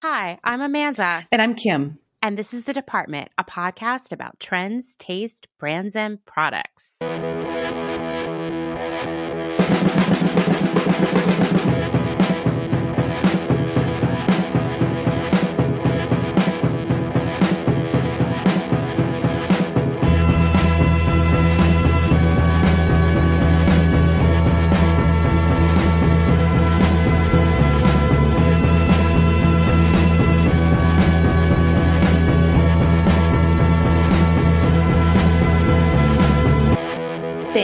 Hi, I'm Amanda. And I'm Kim. And this is The Department, a podcast about trends, taste, brands, and products.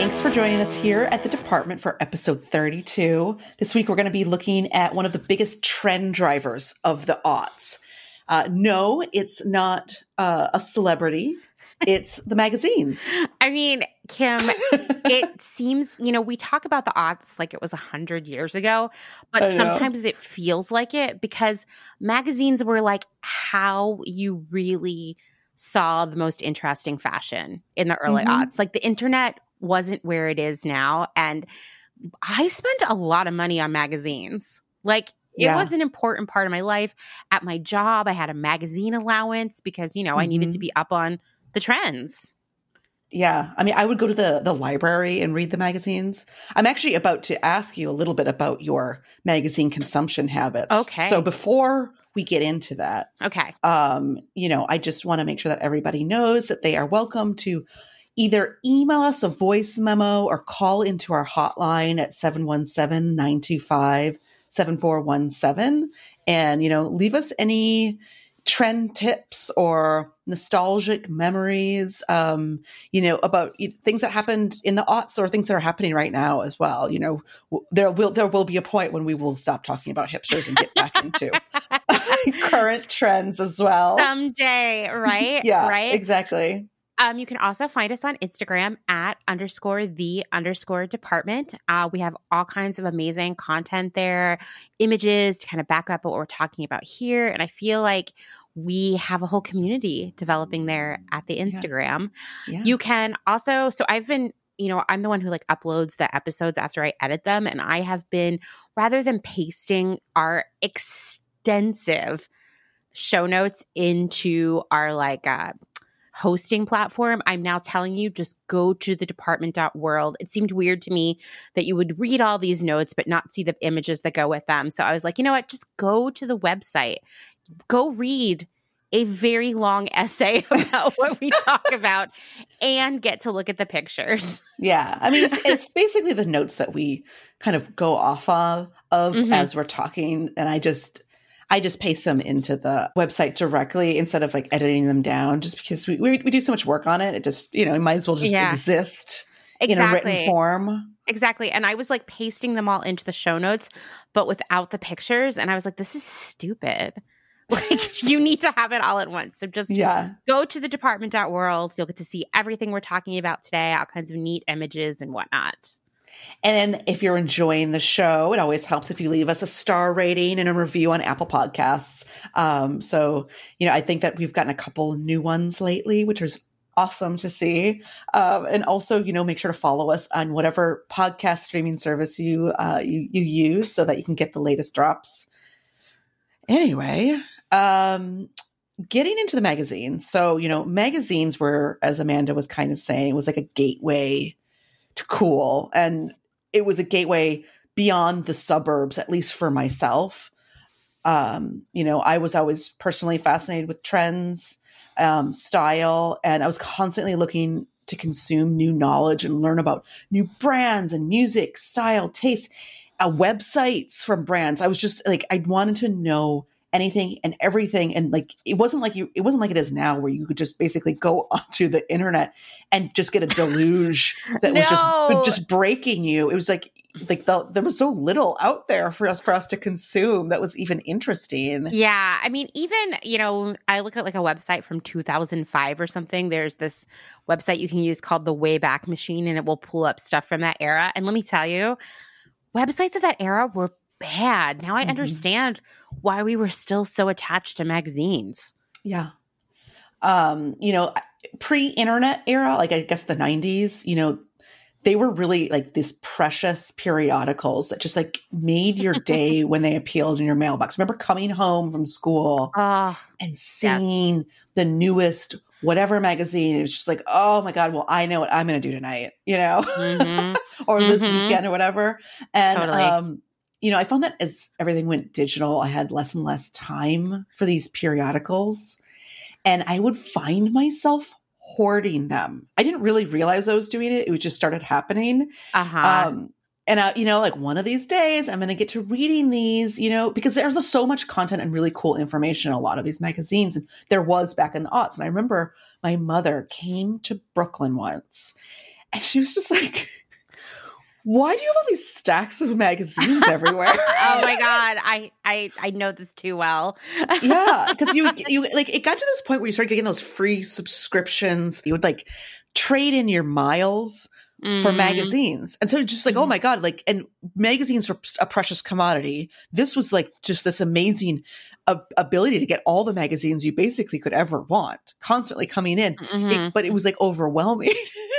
Thanks for joining us here at the department for episode 32. This week, we're going to be looking at one of the biggest trend drivers of the aughts. Uh, no, it's not uh, a celebrity. It's the magazines. I mean, Kim, it seems, you know, we talk about the aughts like it was 100 years ago, but sometimes it feels like it because magazines were like how you really saw the most interesting fashion in the early mm-hmm. aughts. Like the internet wasn't where it is now. And I spent a lot of money on magazines. Like it yeah. was an important part of my life. At my job, I had a magazine allowance because, you know, mm-hmm. I needed to mm-hmm. be up on the trends. Yeah. I mean, I would go to the the library and read the magazines. I'm actually about to ask you a little bit about your magazine consumption habits. Okay. So before we get into that, okay. Um, you know, I just want to make sure that everybody knows that they are welcome to either email us a voice memo or call into our hotline at 717-925-7417 and you know leave us any trend tips or nostalgic memories um, you know about things that happened in the aughts or things that are happening right now as well. You know there will there will be a point when we will stop talking about hipsters and get back into current trends as well. Someday right? Yeah right? exactly um, you can also find us on Instagram at underscore the underscore department. Uh, we have all kinds of amazing content there, images to kind of back up what we're talking about here. And I feel like we have a whole community developing there at the Instagram. Yeah. Yeah. You can also, so I've been you know, I'm the one who like uploads the episodes after I edit them. And I have been, rather than pasting our extensive show notes into our like uh, hosting platform, I'm now telling you just go to the department.world. It seemed weird to me that you would read all these notes but not see the images that go with them. So I was like, you know what? Just go to the website. Go read a very long essay about what we talk about and get to look at the pictures. Yeah. I mean, it's, it's basically the notes that we kind of go off of, of mm-hmm. as we're talking. And I just, I just paste them into the website directly instead of like editing them down just because we, we, we do so much work on it. It just, you know, it might as well just yeah. exist exactly. in a written form. Exactly. And I was like pasting them all into the show notes, but without the pictures. And I was like, this is stupid. Like you need to have it all at once. So just yeah. go to the department.world. You'll get to see everything we're talking about today, all kinds of neat images and whatnot. And if you're enjoying the show, it always helps if you leave us a star rating and a review on Apple Podcasts. Um, so, you know, I think that we've gotten a couple new ones lately, which is awesome to see. Um, and also, you know, make sure to follow us on whatever podcast streaming service you uh, you, you use so that you can get the latest drops. Anyway, um, getting into the magazines. So, you know, magazines were, as Amanda was kind of saying, was like a gateway cool. And it was a gateway beyond the suburbs, at least for myself. Um, you know, I was always personally fascinated with trends, um, style, and I was constantly looking to consume new knowledge and learn about new brands and music, style, taste, uh, websites from brands. I was just like, I wanted to know anything and everything. And like it wasn't like you it wasn't like it is now where you could just basically go onto the internet and just get a deluge that no. was just just breaking you. It was like like the, there was so little out there for us for us to consume that was even interesting. Yeah. I mean even you know i look at like a website from 2005 or something there's this website you can use called the wayback machine and it will pull up stuff from that era. And let me tell you websites of that era were bad. Now I mm-hmm. understand why we were still so attached to magazines. Yeah. Um, you know, pre-internet era, like I guess the 90s, you know, they were really like these precious periodicals that just like made your day when they appealed in your mailbox. Remember coming home from school Oh, and seeing yes. the newest whatever magazine. It was just like, oh my God, well, I know what I'm going to do tonight, you know, mm-hmm. or mm-hmm. this weekend or whatever. And, totally. um, you know, I found that as everything went digital, I had less and less time for these periodicals. And I would find myself hoarding them. I didn't really realize I was doing it. It just started happening. Uh-huh. Um, and uh, you know, like one of these days, I'm going to get to reading these. You know, because there's a, so much content and really cool information in a lot of these magazines, and there was back in the aughts. And I remember my mother came to Brooklyn once, and she was just like. Why do you have all these stacks of magazines everywhere? oh my god, I I I know this too well. yeah, because you you like it got to this point where you started getting those free subscriptions. You would like trade in your miles mm. for mm-hmm. magazines. And so it's just like, mm. oh mm-hmm. my God, like, and magazines were a precious commodity. This was like just this amazing uh, ability to get all the magazines you basically could ever want constantly coming in. Mm-hmm. It, but it was like overwhelming.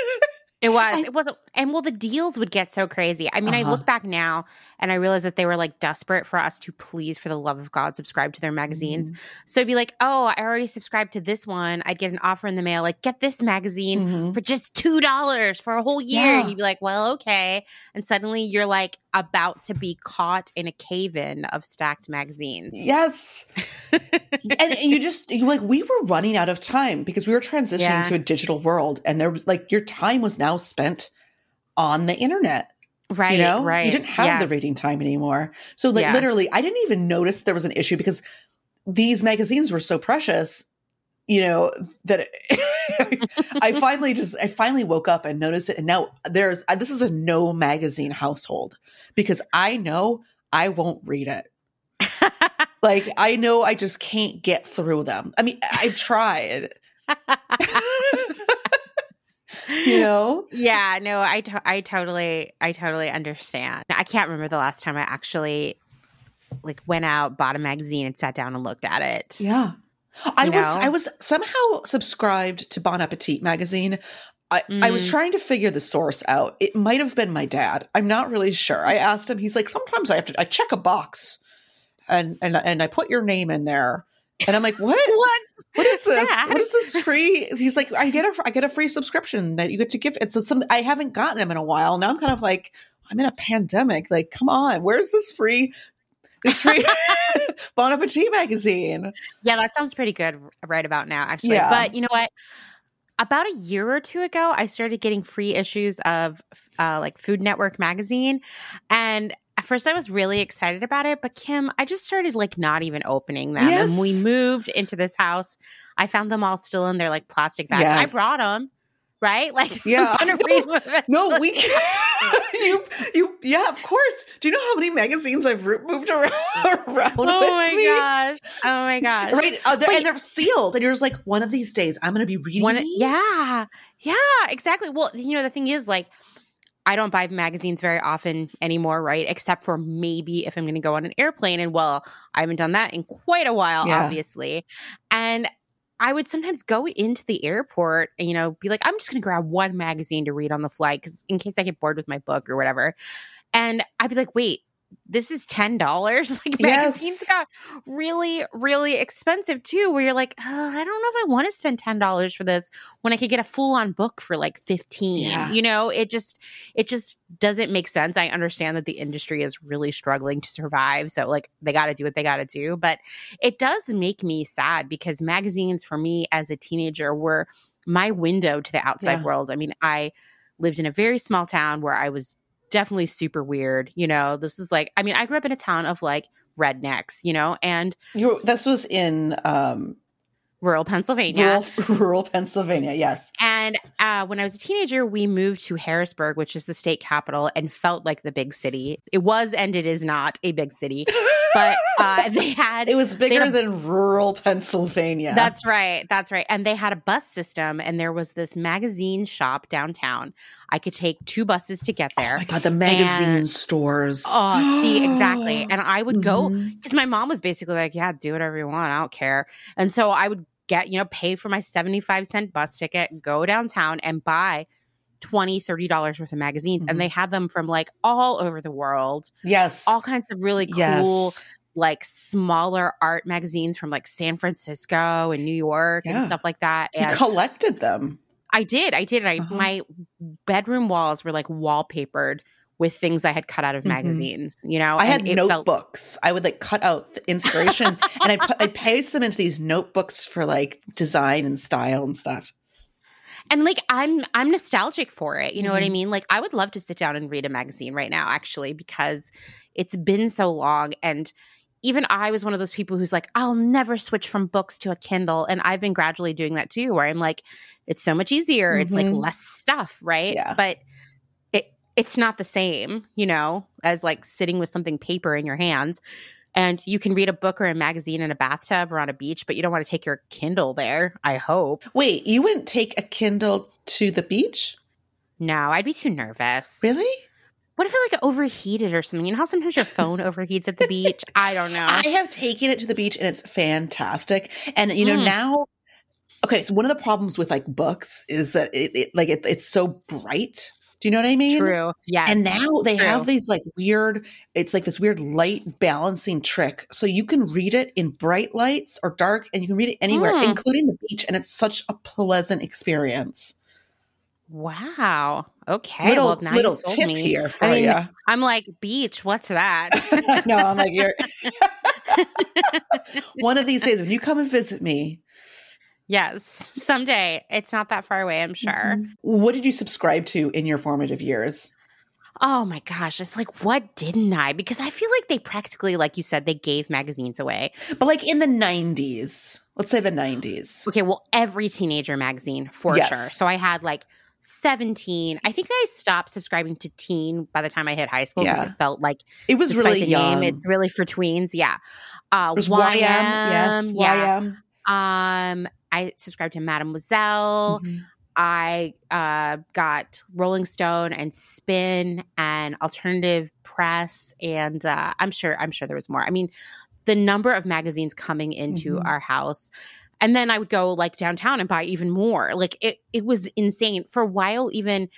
It was. It wasn't. And well, the deals would get so crazy. I mean, uh-huh. I look back now and I realize that they were like desperate for us to please, for the love of God, subscribe to their magazines. Mm-hmm. So it'd be like, oh, I already subscribed to this one. I'd get an offer in the mail, like, get this magazine mm-hmm. for just $2 for a whole year. Yeah. And you'd be like, well, okay. And suddenly you're like about to be caught in a cave in of stacked magazines. Yes. and you just, you like, we were running out of time because we were transitioning yeah. to a digital world. And there was like, your time was now spent on the internet. Right. You know, right. You didn't have yeah. the reading time anymore. So like yeah. literally, I didn't even notice there was an issue because these magazines were so precious, you know, that I finally just, I finally woke up and noticed it. And now there's, uh, this is a no magazine household because I know I won't read it. like I know I just can't get through them. I mean, I've tried. you know? Yeah, no, I, to- I totally, I totally understand. I can't remember the last time I actually like went out, bought a magazine and sat down and looked at it. Yeah. I was, I was somehow subscribed to Bon Appetit magazine. I, mm. I was mm. trying to figure the source out. It might have been my dad. I'm not really sure. I asked him. He's like, sometimes I have to. I check a box, and and and I put your name in there, and I'm like, what? what? What is this? That? What is this free? He's like, I get a, I get a free subscription that you get to give. And so some, I haven't gotten them in a while. Now I'm kind of like, I'm in a pandemic. Like, come on, where's this free, this free Bon Appetit magazine? Yeah, that sounds pretty good right about now, actually. Yeah. But you know what? About a year or two ago, I started getting free issues of uh, like Food Network magazine, and first I was really excited about it, but Kim, I just started like not even opening them. Yes. And we moved into this house. I found them all still in their like plastic bags. Yes. I brought them. Right? Like, yeah. no, we you, you, yeah, of course. Do you know how many magazines I've moved around? around oh my me? gosh! Oh my gosh! Right? Uh, they're, and they're sealed, and you're just like, one of these days, I'm going to be reading. One, yeah, yeah, exactly. Well, you know, the thing is, like, I don't buy magazines very often anymore, right? Except for maybe if I'm going to go on an airplane. And well, I haven't done that in quite a while, yeah. obviously. And I would sometimes go into the airport and, you know, be like, I'm just going to grab one magazine to read on the flight because in case I get bored with my book or whatever. And I'd be like, wait, this is ten dollars. Like magazines yes. got really, really expensive too. Where you're like, oh, I don't know if I want to spend ten dollars for this when I could get a full on book for like fifteen. Yeah. You know, it just, it just doesn't make sense. I understand that the industry is really struggling to survive, so like they got to do what they got to do. But it does make me sad because magazines for me as a teenager were my window to the outside yeah. world. I mean, I lived in a very small town where I was definitely super weird. You know, this is like, I mean, I grew up in a town of like rednecks, you know, and you this was in um rural Pennsylvania. Rural, rural Pennsylvania, yes. And uh, when I was a teenager, we moved to Harrisburg, which is the state capital, and felt like the big city. It was and it is not a big city, but uh, they had. It was bigger a, than rural Pennsylvania. That's right. That's right. And they had a bus system, and there was this magazine shop downtown. I could take two buses to get there. Oh my god, the magazine and, stores. Oh, see, exactly. And I would go because mm-hmm. my mom was basically like, "Yeah, do whatever you want. I don't care." And so I would get, you know, pay for my 75 cent bus ticket, go downtown and buy 20 30 dollars worth of magazines Mhm. and they had them from like all over the world Yes. all kinds of really cool yes. like smaller art magazines from like san francisco and new york Yeah. and stuff like that You and collected them. i did i did I, Uh-huh. my bedroom walls were like wallpapered with things i had cut out of Mhm. magazines you know I had it felt- notebooks. I would like cut out the inspiration and I put I paste them into these notebooks for like design and style and stuff. And like i'm i'm nostalgic for it you know what i Mhm. mean like i would love to sit down and read a magazine right now actually because it's been so long and even i was one of those people who's like i'll never switch from books to a kindle and i've been gradually doing that too where i'm like it's so much easier it's like Mhm. less stuff right Yeah. but it it's not the same you know as like sitting with something paper in your hands and you can read a book or a magazine in a bathtub or on a beach but you don't want to take your kindle there i hope Wait, you wouldn't take a Kindle to the beach? No, I'd be too nervous. Really? What if it like overheated or something? You know how sometimes your phone overheats at the beach? I don't know. I have taken it to the beach and it's fantastic. And you know Mm. now, okay. So one of the problems with like books is that it, it like it, it's so bright. Do you know what I mean? True. Yes. And now they True. have these like weird, it's like this weird light balancing trick. So you can read it in bright lights or dark, and you can read it anywhere, Hmm. including the beach. And it's such a pleasant experience. wow. Okay. little well, little tip me. here for I mean, you. I'm like, beach, what's that? no, I'm like, you're one of these days when you come and visit me. Yes. Someday. It's not that far away, I'm sure. Mhm. What did you subscribe to in your formative years? Oh my gosh. It's like, what didn't I? Because I feel like they practically, like you said, they gave magazines away. But like in the 90s, let's say the 90s. Okay. Well, every teenager magazine for Yes. sure. So I had like 17. I think I stopped subscribing to teen by the time I hit high school because Yeah. it felt like It was really the young. name, it's really for tweens. Yeah. Uh, There's YM, YM, yes, yeah. YM. Um, I subscribed to Mademoiselle. Mhm. I uh, got Rolling Stone and Spin and Alternative Press, and uh, I'm sure I'm sure there was more. I mean, the number of magazines coming into Mhm. our house. And then I would go like downtown and buy even more. Like it, it was insane for a while. Even,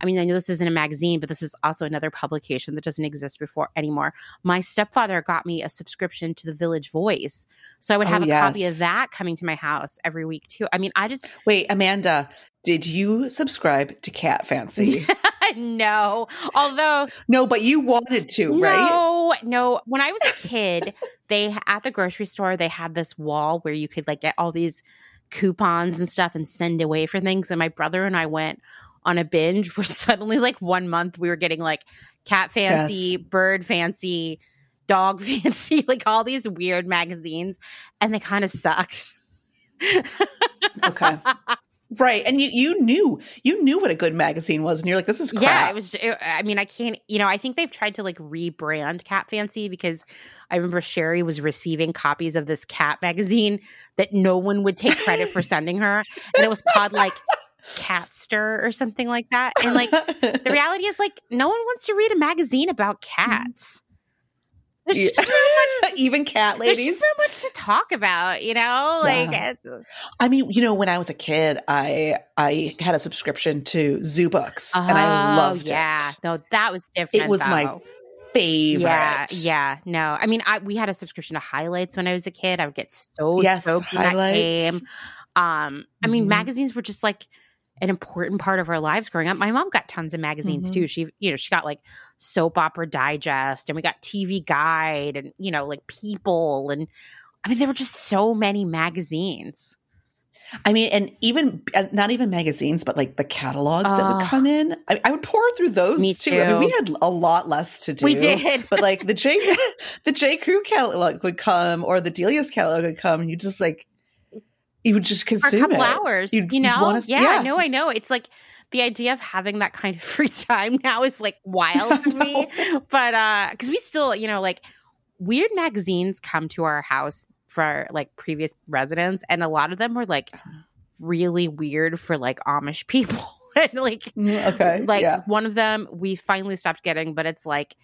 I mean, I know this isn't a magazine, but this is also another publication that doesn't exist before anymore. My stepfather got me a subscription to the Village Voice, so I would Oh, have a copy of that coming to my house every week too. I mean, I just Wait, Amanda, did you subscribe to Cat Fancy? no. Although no, but you wanted to, right? no, no. When I was a kid, they at the grocery store they had this wall where you could like get all these coupons and stuff and send away for things. And my brother and I went on a binge where suddenly like one month we were getting like cat fancy, Yes. bird fancy, dog fancy, like all these weird magazines, and they kind of sucked. Okay. Right. And you you knew you knew what a good magazine was and you're like this is crap. Yeah, it was. It, I mean, I can't. You know, I think they've tried to like rebrand Cat Fancy because I remember Sherry was receiving copies of this cat magazine that no one would take credit for sending her, and it was called like Catster or something like that. And like the reality is, like no one wants to read a magazine about cats. There's Yeah. so much. even cat ladies. so much to talk about, you know. Like, it's- I mean, you know, when I was a kid, I I had a subscription to Zoo Books and I Oh, loved yeah. it. Yeah. No, that was different. It was my though. favorite. Yeah, yeah. No, I mean, I we had a subscription to Highlights when I was a kid. I would get so Yes, stoked when that came. Um, I mean, Mhm. magazines were just like an important part of our lives growing up. My mom got tons of magazines Mhm. too. She, you know, she got like Soap Opera Digest, and we got TV Guide, and you know, like People, and I mean, there were just so many magazines. I mean, and even uh, not even magazines, but like the catalogs that would come in. I, I would pour through those Me too. I mean, we had a lot less to do. We did. but like the J the J Crew catalog would come or the Delia's catalog would come, and you just like you would just consume for a couple it. hours. You'd- you know? wanna yeah, yeah. no, I know. It's like the idea of having that kind of free time now is like wild to me. But uh because we still, you know, like weird magazines come to our house for like previous residents, and a lot of them were like really weird for like Amish people. and like Mm, okay, like yeah. one of them we finally stopped getting, but it's like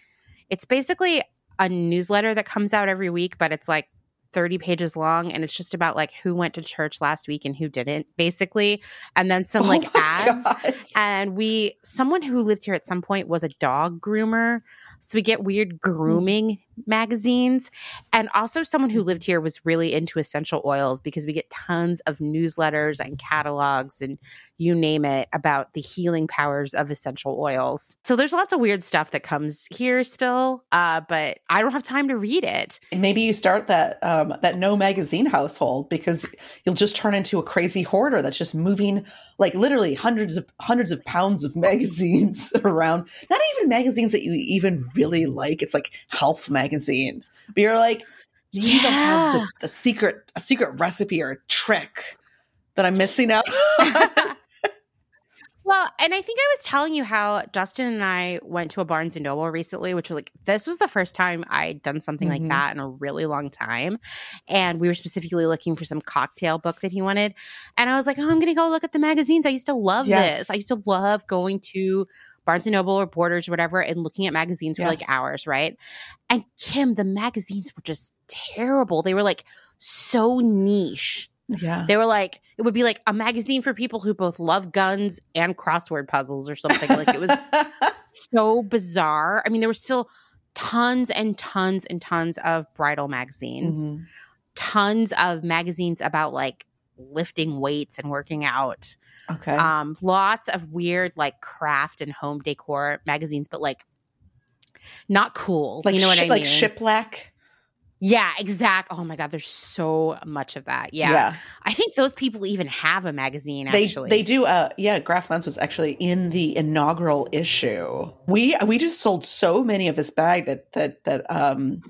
it's basically a newsletter that comes out every week, but it's like 30 pages long and it's just about like who went to church last week and who didn't basically. And then some Oh like my ads. God. and we someone who lived here at some point was a dog groomer. So we get weird hmm. grooming magazines. And also someone who lived here was really into essential oils because we get tons of newsletters and catalogs and you name it about the healing powers of essential oils. So there's lots of weird stuff that comes here still uh, but i don't have time to read it. Maybe you start that um, that no magazine household because you'll just turn into a crazy hoarder that's just moving like literally hundreds of hundreds of pounds of magazines around. Not even magazines that you even really like. It's like health magazine, but you're like, maybe they'll have the, the secret a secret recipe or a trick that I'm missing out. Well, and I think I was telling you how Justin and I went to a Barnes and Noble recently, which was like this was the first time I'd done something Mhm. like that in a really long time. And we were specifically looking for some cocktail book that he wanted. And I was like, Oh, I'm gonna go look at the magazines. I used to love Yes. this. I used to love going to Barnes and Noble or Borders or whatever and looking at magazines for like hours, right? And Kim, the magazines were just terrible. They were like so niche. Yeah. They were like, it would be like a magazine for people who both love guns and crossword puzzles or something. Like it was so bizarre. I mean, there were still tons and tons and tons of bridal magazines, Mhm. tons of magazines about like lifting weights and working out. Okay. Um, lots of weird like craft and home decor magazines, but like not cool. like you know what shi- I mean? like shiplap. Yeah, exact. Oh my god, there's so much of that. Yeah. I think those people even have a magazine They actually. they do. Uh, yeah, Graf Lantz was actually in the inaugural issue. We we just sold so many of this bag that that that um,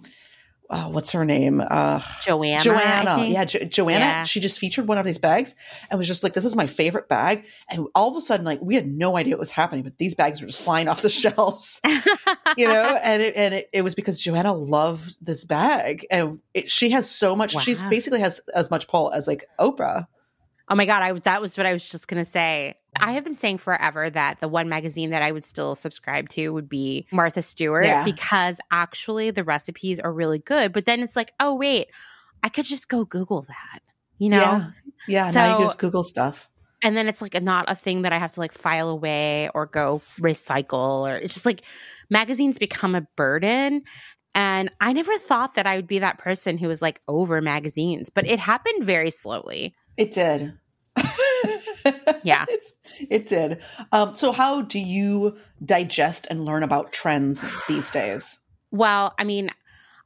uh, what's her name? Uh, Joanna. Joanna. Yeah, jo- Joanna. Yeah. She just featured one of these bags and was just like, "This is my favorite bag." And all of a sudden, like, we had no idea what was happening, but these bags were just flying off the shelves. you know and it and it, it was because joanna loved this bag and it, she has so much she's basically has as much pull as like oprah Oh my god, I that was what I was just gonna say. I have been saying forever that the one magazine that I would still subscribe to would be Martha Stewart Yeah. because actually the recipes are really good. But then it's like, oh wait, I could just go Google that, you know? yeah yeah now you So- just google stuff And then it's like a, not a thing that I have to like file away or go recycle or it's just like magazines become a burden. And I never thought that I would be that person who was like over magazines, but it happened very slowly. it did Yeah. it's, it did um so how do you digest and learn about trends these days Well, I mean,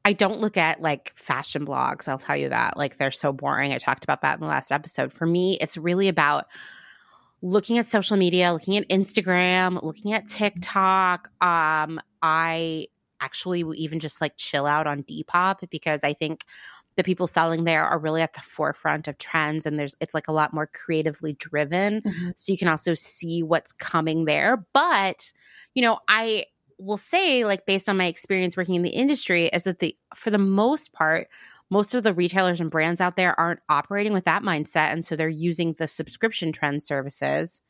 I don't look at like fashion blogs. I'll tell you that. Like they're so boring. I talked about that in the last episode. For me, it's really about looking at social media, looking at Instagram, looking at TikTok. Um, I actually even just like chill out on Depop because I think the people selling there are really at the forefront of trends and there's it's like a lot more creatively driven. Mm-hmm. So you can also see what's coming there. But you know i will say like based on my experience working in the industry is that the for the most part most of the retailers and brands out there aren't operating with that mindset and so they're using the subscription trend services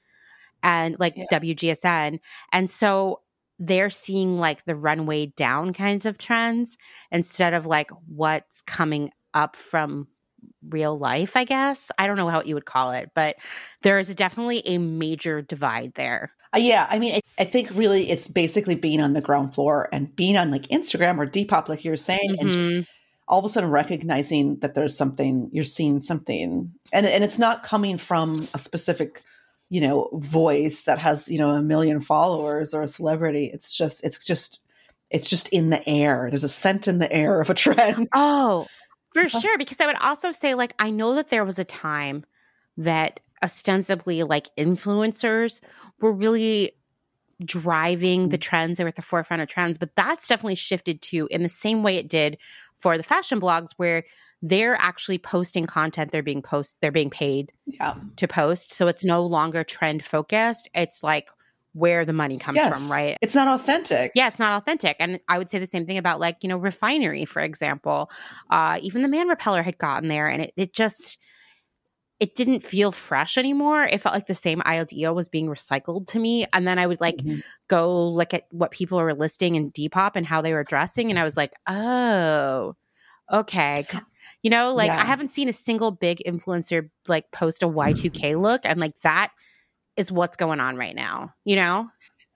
and like Yeah. WGSN and so they're seeing like the runway down kinds of trends instead of like what's coming up from real life i guess. I don't know how you would call it but there is definitely a major divide there. Uh, yeah, I mean, I, I think really it's basically being on the ground floor and being on like Instagram or Depop, like you were saying, and just Mhm. all of a sudden recognizing that there's something you're seeing something, and and it's not coming from a specific, you know, voice that has you know a million followers or a celebrity. It's just it's just it's just in the air. There's a scent in the air of a trend. Oh, for sure. Because I would also say, like, I know that there was a time that ostensibly, like, influencers were really driving Mm. the trends. They were at the forefront of trends, but that's definitely shifted to in the same way it did for the fashion blogs, where they're actually posting content. They're being post. They're being paid Yeah, to post, so it's no longer trend focused. It's like where the money comes Yes. from, right? it's not authentic. yeah it's not authentic and i would say the same thing about like you know refinery for example uh even the man repeller had gotten there and it, it just it didn't feel fresh anymore it felt like the same idea was being recycled to me and then i would like Mhm. go look at what people were listing in depop and how they were dressing and i was like oh okay You know, like Yeah. I haven't seen a single big influencer like post a Y2K look. I'm like, that is what's going on right now, you know?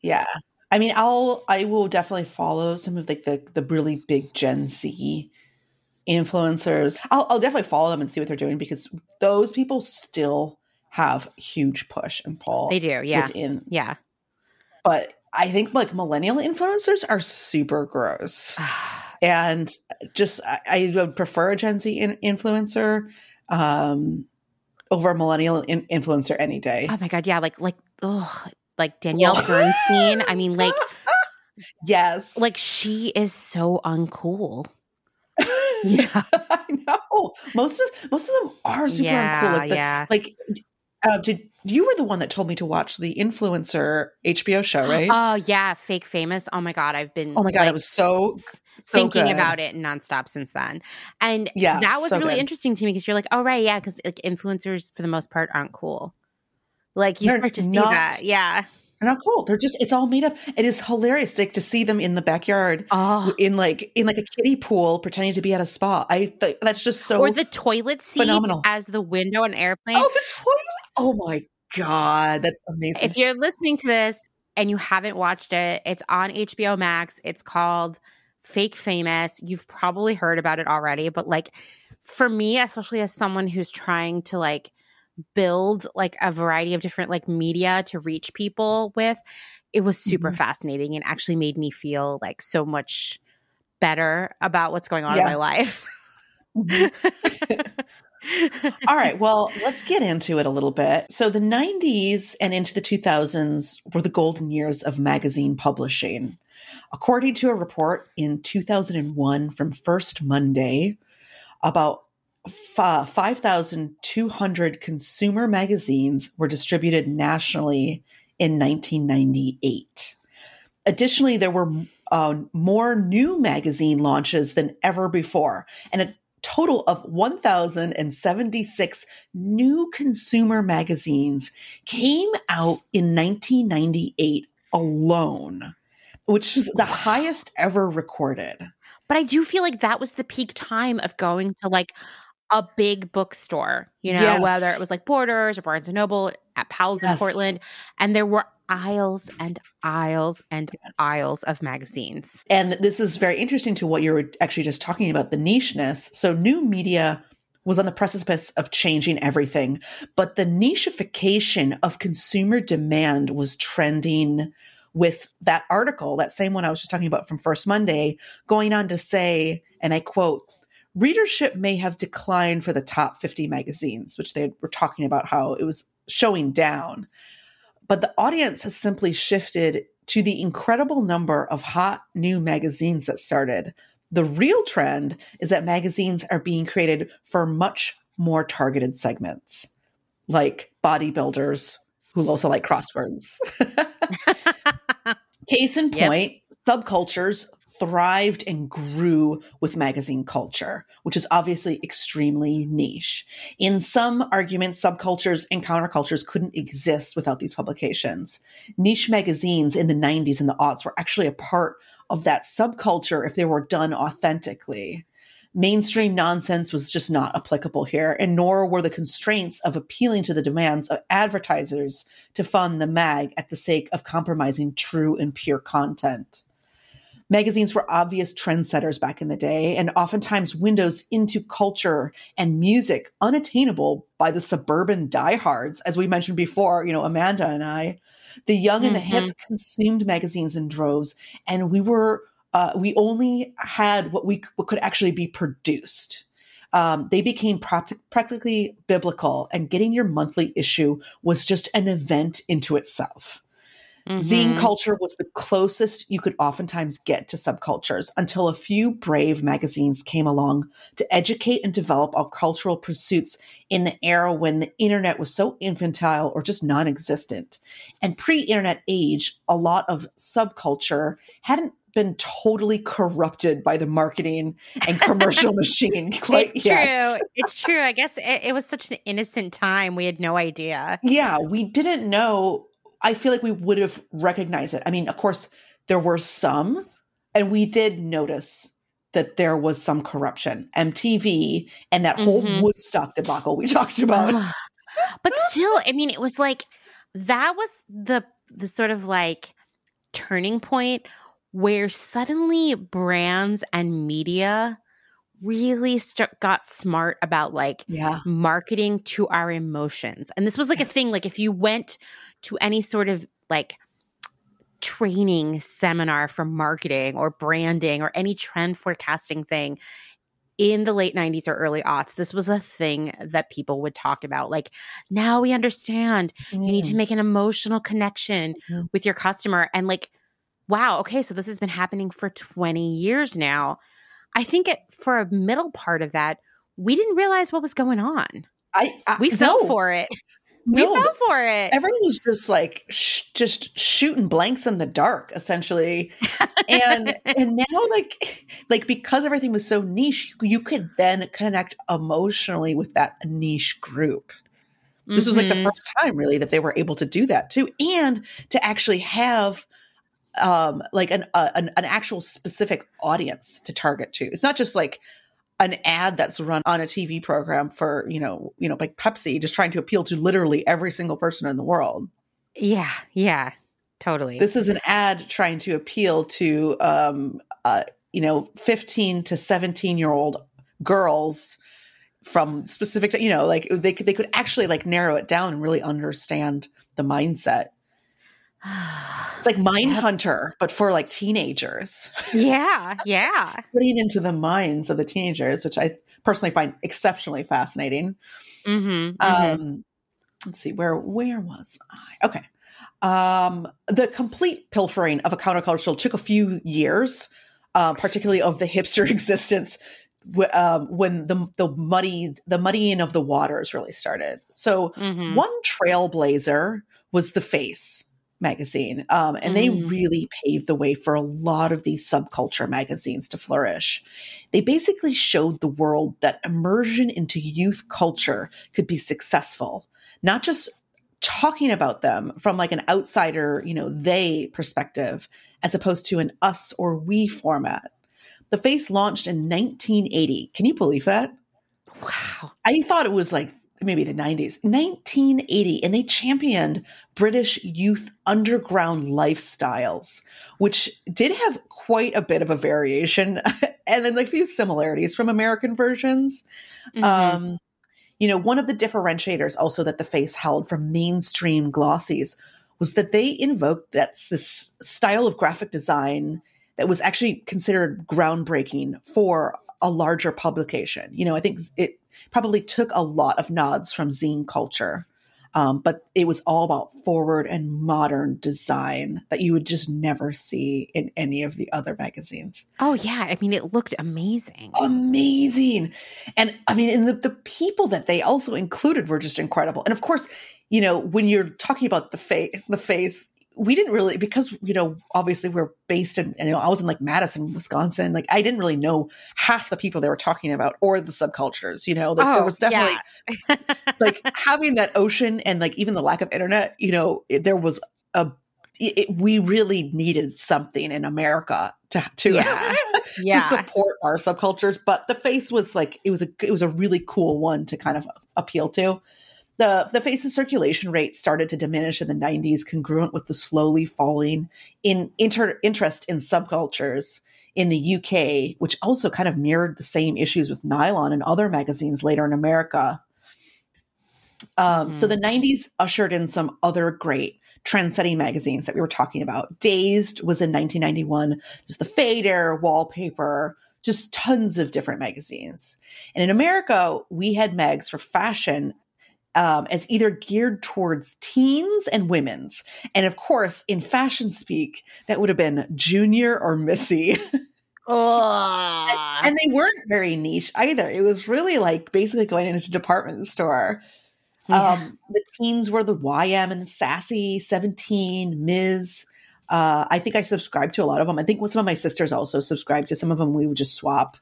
Yeah. I mean, I'll I will definitely follow some of like the the really big Gen Z influencers. I'll, I'll definitely follow them and see what they're doing because those people still have huge push and pull. They do. Yeah. Within, Yeah. but I think like millennial influencers are super gross, and just I, I would prefer a Gen Z in, influencer um, over a millennial in, influencer any day. oh my God. Yeah. Like, like, oh, like Danielle Bernstein. I mean, like, yes, like she is so uncool. Yeah. I know. Most of most of them are super yeah. uncool. Like, the, yeah. like uh, did you were the one that told me to watch the influencer HBO show, right? Oh yeah, fake famous. Oh my god, I've been oh my god, like, it was so, so thinking good. about it nonstop since then. And Yeah, that was so really good. interesting to me because you're like, oh right, yeah, because like influencers for the most part aren't cool. Like you They're start to see not. that, yeah. They're not cool. They're just it's all made up. It is hilarious like, to see them in the backyard Oh, in like in like a kiddie pool pretending to be at a spa. I th- that's just so or the toilet seat phenomenal. as the window on airplane. oh the toilet. Oh my god, that's amazing. if you're listening to this and you haven't watched it, it's on HBO Max. It's called Fake Famous. You've probably heard about it already, but like for me, especially as someone who's trying to like build like a variety of different like media to reach people with, it was super Mhm. fascinating and actually made me feel like so much better about what's going on Yeah. in my life. Mhm. All right, well, let's get into it a little bit. So, the 90s and into the 2000s were the golden years of magazine publishing. According to a report in 2001 from First Monday, about fi- 5,200 consumer magazines were distributed nationally in 1998. Additionally, there were uh, more new magazine launches than ever before, and a total of 1,076 new consumer magazines came out in 1998 alone, which is the highest ever recorded. But I do feel like that was the peak time of going to like a big bookstore, you know, Yes. whether it was like Borders or Barnes and Noble at Powell's in Portland. And there were aisles and aisles and Yes. aisles of magazines. And this is very interesting to what you were actually just talking about the nicheness. So, new media was on the precipice of changing everything, but the nicheification of consumer demand was trending with that article, that same one I was just talking about from First Monday, going on to say, and I quote, readership may have declined for the top 50 magazines, which they were talking about how it was showing down. But the audience has simply shifted to the incredible number of hot new magazines that started. The real trend is that magazines are being created for much more targeted segments, like bodybuilders who also like crosswords. Case in Yep. point, subcultures thrived and grew with magazine culture, which is obviously extremely niche. In some arguments, subcultures and countercultures couldn't exist without these publications. Niche magazines in the 90s and the aughts were actually a part of that subculture if they were done authentically. Mainstream nonsense was just not applicable here, and nor were the constraints of appealing to the demands of advertisers to fund the mag at the sake of compromising true and pure content. Magazines were obvious trendsetters back in the day, and oftentimes windows into culture and music unattainable by the suburban diehards, as we mentioned before, you know, Amanda and I. The young and the mm-hmm. hip consumed magazines in droves, and we were uh, we only had what we what could actually be produced. Um, they became practic- practically biblical, and getting your monthly issue was just an event into itself. Zine Mhm. culture was the closest you could oftentimes get to subcultures until a few brave magazines came along to educate and develop our cultural pursuits in the era when the internet was so infantile or just non existent. And pre internet age, a lot of subculture hadn't been totally corrupted by the marketing and commercial machine quite It's yet. true. It's true. I guess it, it was such an innocent time. We had no idea. Yeah, we didn't know. I feel like we would have recognized it. I mean, of course, there were some, and we did notice that there was some corruption. MTV and that whole Mhm. Woodstock debacle we talked about. Ugh. but still, I mean, it was like that was the the sort of like turning point where suddenly brands and media really st- got smart about like Yeah. marketing to our emotions. And this was like a thing like if you went to any sort of like training seminar for marketing or branding or any trend forecasting thing in the late 90s or early aughts, this was a thing that people would talk about. Like, now we understand you need to Mm. make an emotional connection Mhm. with your customer. And like, wow, okay, so this has been happening for 20 years now. I think it for a middle part of that, we didn't realize what was going on. I, I We fell no, for it. no, we fell for it. everyone was just like sh- just shooting blanks in the dark essentially and and now like like because everything was so niche you could then connect emotionally with that niche group this was like the Mhm. first time really that they were able to do that too and to actually have um like an uh, an, an actual specific audience to target to. It's not just like an ad that's run on a TV program for you know you know like Pepsi just trying to appeal to literally every single person in the world. Yeah, yeah, totally. this is an ad trying to appeal to um uh you know 15 to 17 year old girls from specific you know like they could they could actually like narrow it down and really understand the mindset it's like Mind Hunter, but for like teenagers. Yeah, yeah. putting into the minds of the teenagers which i personally find exceptionally fascinating. Mm-hmm, um let's see where where was i? Okay. Um the complete pilfering of a countercultural took a few years uh, particularly of the hipster existence um, when the the muddy the muddying of the waters really started. So hmm one trailblazer was the face magazine um, and they Mm. really paved the way for a lot of these subculture magazines to flourish they basically showed the world that immersion into youth culture could be successful not just talking about them from like an outsider you know they perspective as opposed to an us or we format the face launched in 1980 can you believe that Wow. I thought it was like maybe the 90s, 1980, and they championed British youth underground lifestyles, which did have quite a bit of a variation and then like a few similarities from American versions. Mhm. Um, you know, one of the differentiators also that the face held from mainstream glossies was that they invoked that's this style of graphic design that was actually considered groundbreaking for a larger publication. You know, I think it probably took a lot of nods from zine culture. Um, but it was all about forward and modern design that you would just never see in any of the other magazines oh yeah. I mean, it looked amazing. amazing. And I mean, and the, the people that they also included were just incredible. And of course, you know, when you're talking about the face, the face, we didn't really because you know obviously we're based in you know I was in like Madison, Wisconsin. Like I didn't really know half the people they were talking about or the subcultures. You know, like there Oh, was definitely yeah. like having that ocean and like even the lack of internet. You know, it, there was a it, we really needed something in America to to Yeah. to support our subcultures but the face was like it was a it was a really cool one to kind of appeal to the the face's circulation rate started to diminish in the 90s congruent with the slowly falling in inter, interest in subcultures in the UK which also kind of mirrored the same issues with nylon and other magazines later in America um, so the 90s ushered in some other great trend-setting magazines that we were talking about. Dazed was in 1991. There's the Fader, Wallpaper, just tons of different magazines. And in America, we had mags for fashion um, as either geared towards teens and women's. And of course, in fashion speak, that would have been Junior or Missy. Oh. and they weren't very niche either. It was really like basically going into a department store. Yeah. Um, the teens were the YM and the Sassy, 17, Ms. Uh, I think I subscribed to a lot of them. I think some of my sisters also subscribed to some of them. We would just swap.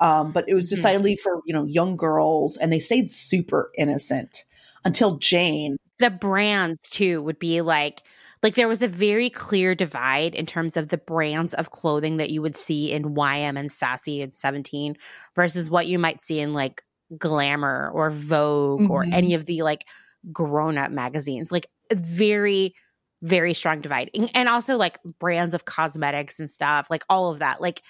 Um, but it was Mhm. decidedly for, you know, young girls and they stayed super innocent until Jane the brands too would be like like there was a very clear divide in terms of the brands of clothing that you would see in YM and Sassy and 17 versus what you might see in like Glamour or Vogue mm-hmm. or any of the like grown up magazines. Like very very strong divide. And also like brands of cosmetics and stuff, like all of that. Like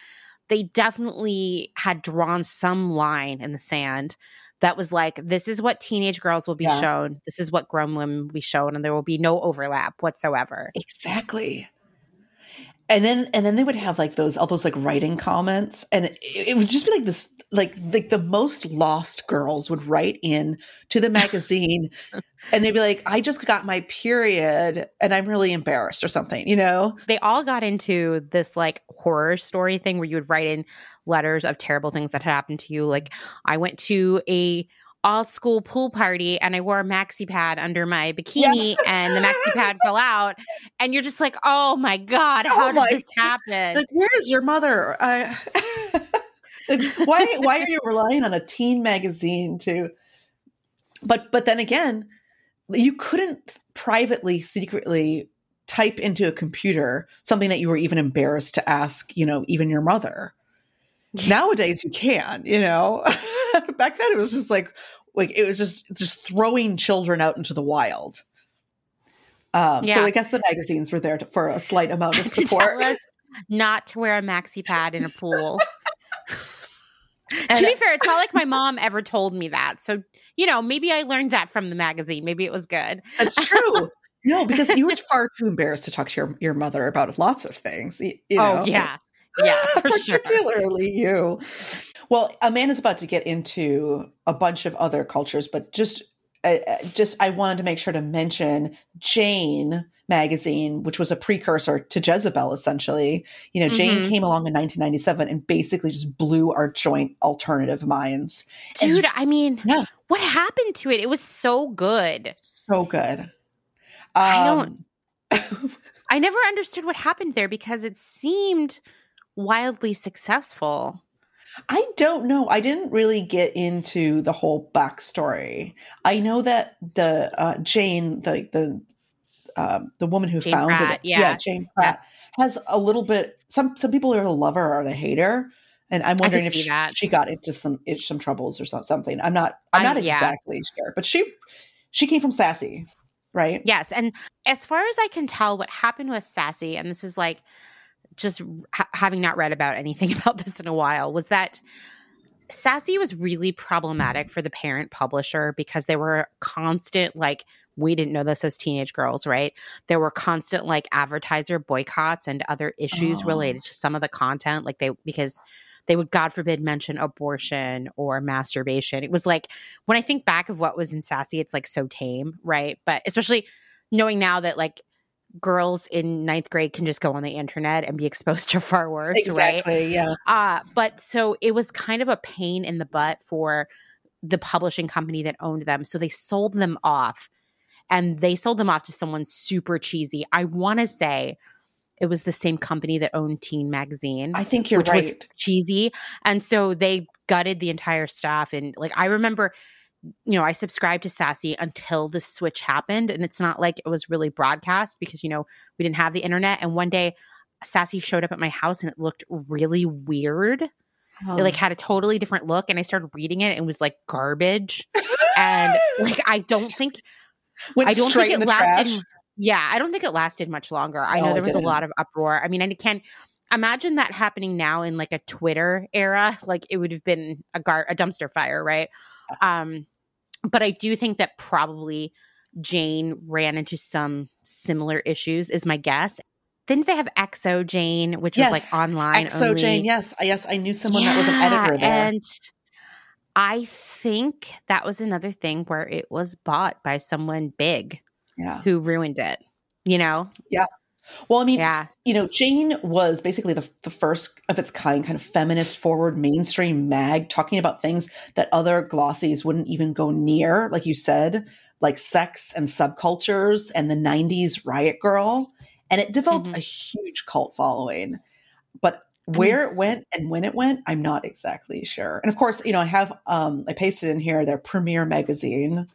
they definitely had drawn some line in the sand that was like, this is what teenage girls will be yeah. shown. This is what grown women will be shown, and there will be no overlap whatsoever. Exactly. And then and then they would have like those all those like writing comments, and it, it would just be like this like like the most lost girls would write in to the magazine and they'd be like i just got my period and i'm really embarrassed or something you know? They all got into this like horror story thing where you would write in letters of terrible things that had happened to you. Like i went to a all school pool party and I wore a maxi pad under my bikini yes. and the maxi pad fell out. And you're just like, oh my God, how oh did this happen? Like, where's your mother? Uh, why why are you relying on a teen magazine to but but then again you couldn't privately secretly type into a computer something that you were even embarrassed to ask you know even your mother nowadays you can you know back then it was just like like it was just just throwing children out into the wild um, yeah. so i guess the magazines were there to, for a slight amount of support not to wear a maxi pad in a pool and to be fair, it's not like my mom ever told me that. So, you know, maybe I learned that from the magazine. Maybe it was good. That's true. no, because you were far too embarrassed to talk to your, your mother about lots of things. You, you oh, know? yeah. Yeah, particularly sure. you. Well, Amanda's about to get into a bunch of other cultures, but just, uh, just I wanted to make sure to mention Jane magazine, which was a precursor to Jezebel, essentially. You know, Jane mm-hmm. came along in 1997 and basically just blew our joint alternative minds. Dude, I mean, yeah. what happened to it? It was so good. So good. Um, I don't. I never understood what happened there because it seemed wildly successful. I don't know. I didn't really get into the whole backstory. I know that the uh, Jane, the the um, the woman who Jane founded Pratt, it, yeah. yeah, Jane Pratt, yeah. has a little bit. Some some people are a lover or they hate her, and I'm wondering if she, she, got into some some troubles or something. I'm not. I'm not yeah. exactly sure, but she she came from Sassy, right? Yes, and as far as I can tell, what happened with Sassy, and this is like just ha- having not read about anything about this in a while, was that Sassy was really problematic for the parent publisher because there were constant like we didn't know this as teenage girls, right? There were constant like advertiser boycotts and other issues oh. related to some of the content, like they because they would, God forbid, mention abortion or masturbation. It was like when I think back of what was in Sassy, it's like so tame, right? But especially knowing now that like girls in ninth grade can just go on the internet and be exposed to far worse, exactly, right? Yeah. Uh, but so it was kind of a pain in the butt for the publishing company that owned them. So they sold them off and they sold them off to someone super cheesy. I want to say it was the same company that owned Teen Magazine. I think you're which right. Was cheesy, and so they gutted the entire staff. And like I remember, you know, I subscribed to Sassy until the switch happened, and it's not like it was really broadcast because you know we didn't have the internet. And one day, Sassy showed up at my house, and it looked really weird. Oh. It like had a totally different look, and I started reading it. And it was like garbage, and like I don't think Went I don't think it lasted. Trash. Yeah, I don't think it lasted much longer. I know there was a lot of uproar. I mean, I can imagine that happening now in like a Twitter era. Like it would have been a gar- a dumpster fire, right? Um, but I do think that probably Jane ran into some similar issues. Is my guess. Didn't they have XO Jane, which yes. was like online? XO only? Jane, yes, yes, I knew someone yeah, that was an editor there. And I think that was another thing where it was bought by someone big yeah. who ruined it, you know? Yeah. Well, I mean, yeah. you know, Jane was basically the, the first of its kind, kind of feminist forward mainstream mag, talking about things that other glossies wouldn't even go near, like you said, like sex and subcultures and the 90s Riot Grrrl. And it developed mm-hmm. a huge cult following. But where it went and when it went, I'm not exactly sure. And of course, you know, I have um I pasted in here their premiere magazine.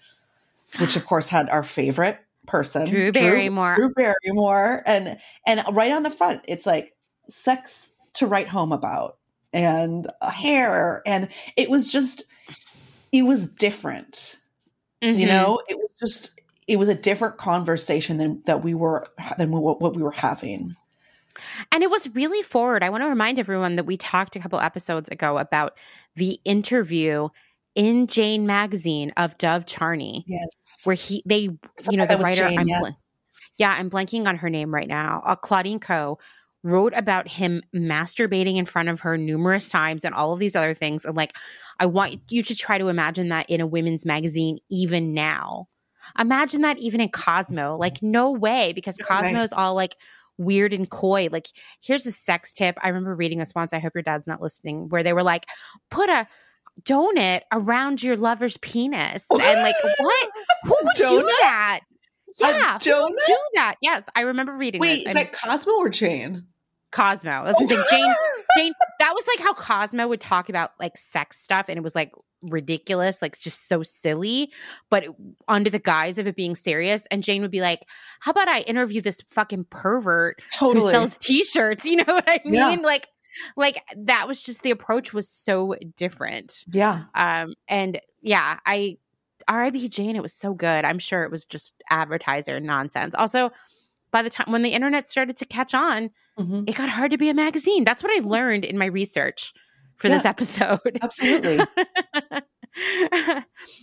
which of course had our favorite person, Drew Barrymore. Drew, Drew Barrymore, and and right on the front, it's like sex to write home about and hair, and it was just, it was different. Mm-hmm. You know, it was just, it was a different conversation than that we were than what, what we were having. And it was really forward. I want to remind everyone that we talked a couple episodes ago about the interview in Jane magazine of Dov Charney, Yes, where he they you know the writer Jane, I'm yes. bl- yeah I'm blanking on her name right now. Uh, Claudine Ko wrote about him masturbating in front of her numerous times and all of these other things. And like, I want you to try to imagine that in a women's magazine even now. Imagine that even in Cosmo. Like, no way, because Cosmo is all like weird and coy. Like, here's a sex tip. I remember reading this once. I hope your dad's not listening, where they were like, put a donut around your lover's penis. And like, what? Who would do that? Yeah. donut? do that. Yes. I remember reading Wait, this. is and that Cosmo or Jane? Cosmo. That's I'm. Jane, Jane, that was like how Cosmo would talk about like sex stuff and it was like ridiculous, like just so silly, but it- under the guise of it being serious. And Jane would be like, How about I interview this fucking pervert who sells t-shirts? You know what I mean? Yeah. Like like that was just the approach was so different. yeah, Um and yeah, I RIB Jane, it was so good. I'm sure it was just advertiser nonsense. Also, by the time when the internet started to catch on, Mhm. it got hard to be a magazine. That's what I learned in my research for this episode. absolutely.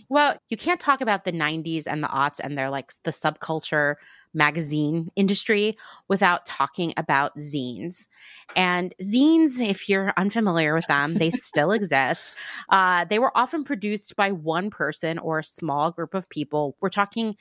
well, you can't talk about the 90s and the aughts and their like the subculture magazine industry without talking about zines. And zines, if you're unfamiliar with them, they still exist. Uh, they were often produced by one person or a small group of people. We're talking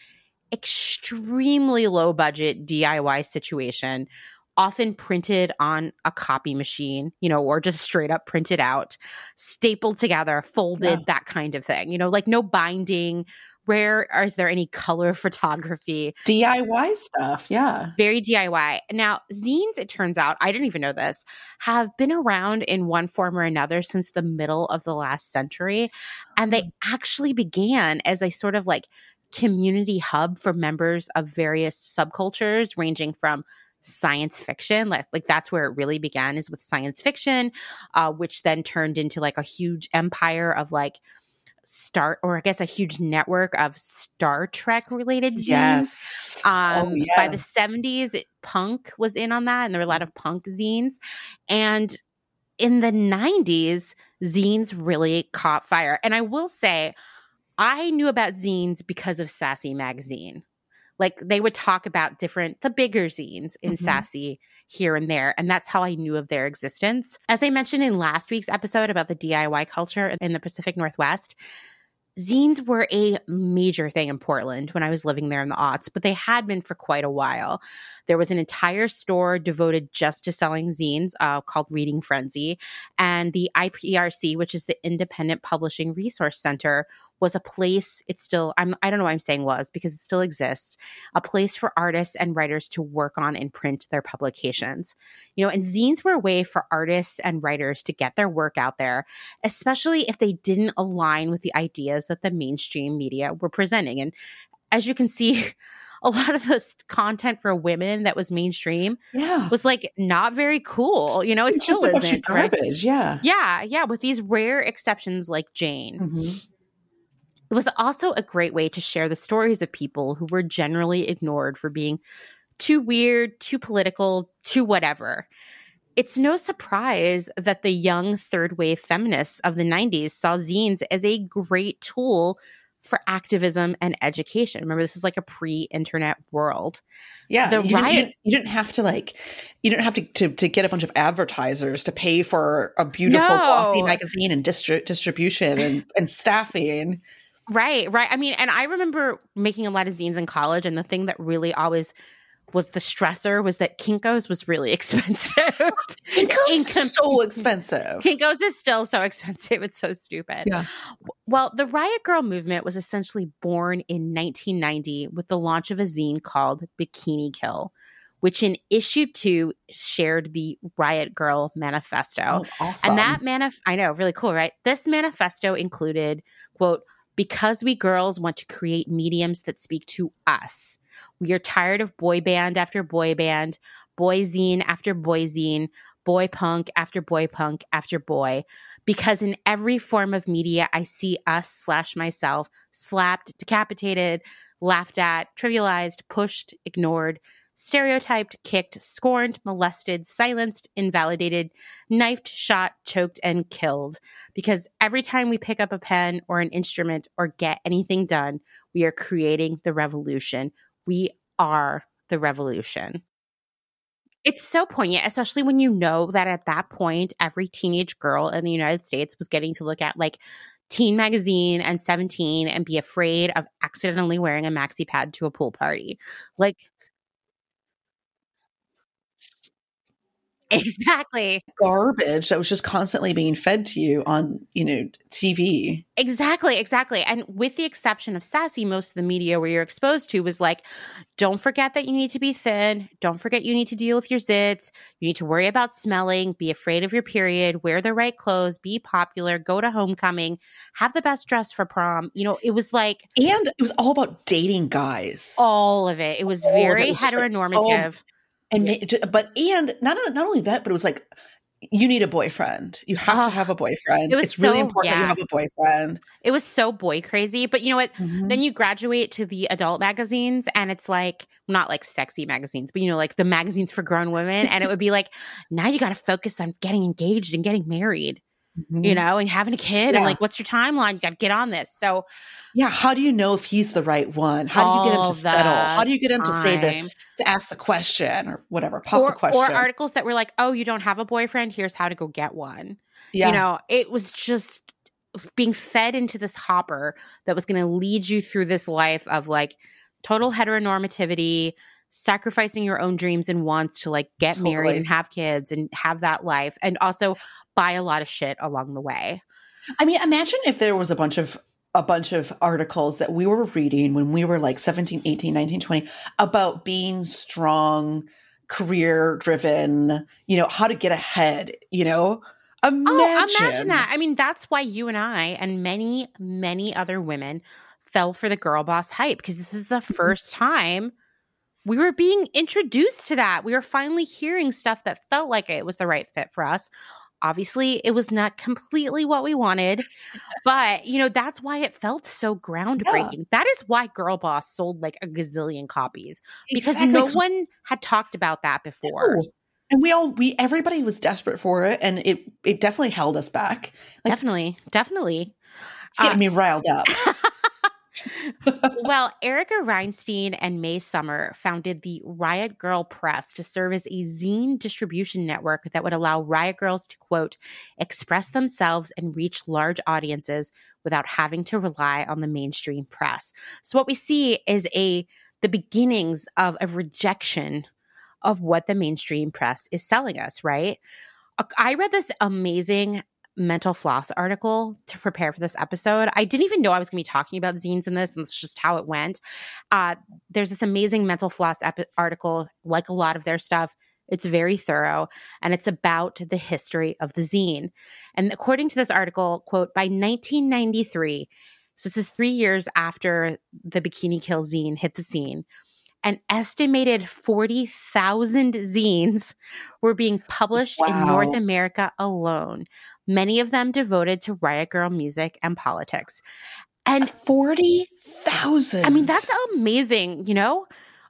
extremely low budget DIY situation often printed on a copy machine, you know, or just straight up printed out, stapled together, folded, Yeah. that kind of thing. You know, like no binding. Rare or is there any color photography? DIY stuff. Yeah. Very DIY. Now, zines, it turns out, I didn't even know this, have been around in one form or another since the middle of the last century. And they actually began as a sort of like community hub for members of various subcultures, ranging from science fiction like like that's where it really began is with science fiction uh which then turned into like a huge empire of like star or i guess a huge network of star trek related zines Yes. um, Oh, By the 70s, it, punk was in on that, and there were a lot of punk zines. And in the 90s, zines really caught fire. And I will say, I knew about zines because of Sassy Magazine. Like they would talk about different, the bigger zines in Mhm. Sassy here and there. And that's how I knew of their existence. As I mentioned in last week's episode about the DIY culture in the Pacific Northwest, zines were a major thing in Portland when I was living there in the aughts, but they had been for quite a while. There was an entire store devoted just to selling zines uh, called Reading Frenzy. And the IPRC, which is the Independent Publishing Resource Center, was a place, it's still, I'm, I don't know why I'm saying was because it still exists, a place for artists and writers to work on and print their publications. You know, and zines were a way for artists and writers to get their work out there especially if they didn't align with the ideas that the mainstream media were presenting. And as you can see, a lot of this content for women that was mainstream Yeah. was like not very cool. You know, it It's still just a bunch of isn't. Right? garbage. Yeah. Yeah, yeah, with these rare exceptions like Jane. Mhm. It was also a great way to share the stories of people who were generally ignored for being too weird, too political, too whatever. It's no surprise that the young third wave feminists of the 90s saw zines as a great tool for activism and education. Remember, this is like a pre internet world. Yeah. The you, didn't, riot- you, didn't, you didn't have to like, you didn't have to, to, to get a bunch of advertisers to pay for a beautiful No. glossy magazine and distri- distribution and, and staffing. Right, right. I mean, and I remember making a lot of zines in college, and the thing that really always was the stressor was that Kinko's was really expensive. Kinko's In com- so expensive. Kinko's is still so expensive. It's so stupid. Yeah. Well, the Riot Grrrl movement was essentially born in 1990 with the launch of a zine called Bikini Kill, which in issue two shared the Riot Grrrl manifesto. Oh, awesome. And that manif I know, really cool, right? This manifesto included, quote, because we girls want to create mediums that speak to us. We are tired of boy band after boy band, boy zine after boy zine, boy punk after boy punk after boy. Because in every form of media, I see us slash myself slapped, decapitated, laughed at, trivialized, pushed, ignored, stereotyped, kicked, scorned, molested, silenced, invalidated, knifed, shot, choked, and killed. Because every time we pick up a pen or an instrument or get anything done, we are creating the revolution. We are the revolution. It's so poignant, especially when you know that at that point, every teenage girl in the United States was getting to look at like Teen Magazine and 17 and be afraid of accidentally wearing a maxi pad to a pool party. Like, Exactly. Garbage that was just constantly being fed to you on, you know, TV. Exactly, exactly. And with the exception of Sassy, most of the media where you're exposed to was like, don't forget that you need to be thin. Don't forget you need to deal with your zits. You need to worry about smelling, be afraid of your period, wear the right clothes, be popular, go to homecoming, have the best dress for prom. You know, it was like And it was all about dating guys. All of it. It was very it was heteronormative. Like, oh, and yeah. but and not not only that, but it was like you need a boyfriend. You have oh, to have a boyfriend. It it's so, really important yeah. that you have a boyfriend. It was so boy crazy. But you know what? Mm-hmm. Then you graduate to the adult magazines and it's like not like sexy magazines, but you know, like the magazines for grown women. and it would be like, now you gotta focus on getting engaged and getting married. Mm-hmm. You know, and having a kid, yeah. and like, what's your timeline? You got to get on this. So, yeah, how do you know if he's the right one? How do you get him to settle? How do you get him time. to say the to ask the question or whatever, pop or, the question, or articles that were like, "Oh, you don't have a boyfriend? Here's how to go get one." Yeah, you know, it was just being fed into this hopper that was going to lead you through this life of like total heteronormativity, sacrificing your own dreams and wants to like get totally. married and have kids and have that life, and also buy a lot of shit along the way. I mean, imagine if there was a bunch of a bunch of articles that we were reading when we were like 17, 18, 19, 20 about being strong, career driven, you know, how to get ahead, you know? Imagine. Oh, imagine that. I mean, that's why you and I and many, many other women fell for the girl boss hype because this is the mm-hmm. first time we were being introduced to that. We were finally hearing stuff that felt like it was the right fit for us. Obviously, it was not completely what we wanted, but you know, that's why it felt so groundbreaking. Yeah. That is why Girl Boss sold like a gazillion copies because exactly. no one had talked about that before. No. And we all we everybody was desperate for it and it it definitely held us back. Like, definitely. Definitely. It's getting uh, me riled up. well, Erika Reinstein and May Summer founded the Riot Grrrl Press to serve as a zine distribution network that would allow Riot Grrrls to, quote, express themselves and reach large audiences without having to rely on the mainstream press. So what we see is a the beginnings of a rejection of what the mainstream press is selling us, right? I read this amazing mental floss article to prepare for this episode. I didn't even know I was going to be talking about zines in this, and it's just how it went. Uh, there's this amazing mental floss article, like a lot of their stuff. It's very thorough and it's about the history of the zine. And according to this article, quote, by 1993, so this is three years after the Bikini Kill zine hit the scene, an estimated 40,000 zines were being published wow. in North America alone, many of them devoted to Riot Grrrl music and politics. And 40,000. I mean, that's amazing, you know?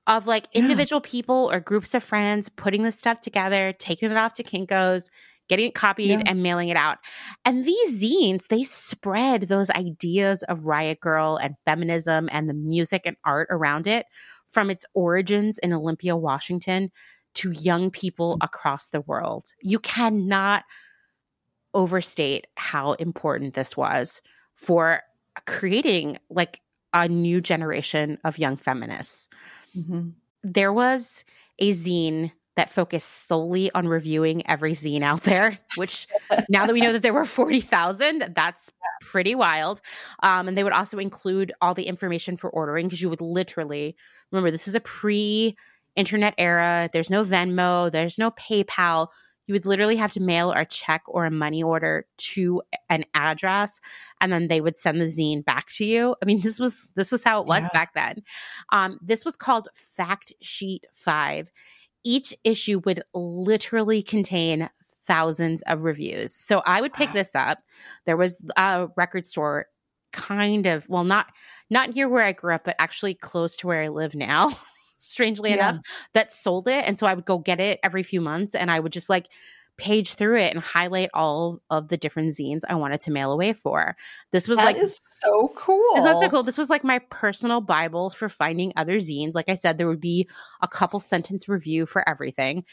Of like individual yeah. people or groups of friends putting this stuff together, taking it off to Kinko's, getting it copied yeah. and mailing it out. And these zines, they spread those ideas of Riot Grrrl and feminism and the music and art around it from its origins in Olympia, Washington to young people across the world. You cannot overstate how important this was for creating like a new generation of young feminists. Mm-hmm. There was a zine that focused solely on reviewing every zine out there, which now that we know that there were 40,000, that's pretty wild. Um, and they would also include all the information for ordering because you would literally remember this is a pre internet era. There's no Venmo, there's no PayPal. You would literally have to mail a check or a money order to an address and then they would send the zine back to you. I mean this was this was how it was Yeah. back then. Um, this was called fact sheet 5 each issue would literally contain thousands of reviews. So i would pick Wow. this up. There was a record store kind of well not not near where i grew up but actually close to where i live now strangely Yeah. enough that sold it and so i would go get it every few months and i would just like page through it and highlight all of the different zines i wanted to mail away for this was That like is so cool. it's not so cool. This was like my personal Bible for finding other zines. Like I said, there would be a couple sentence review for everything.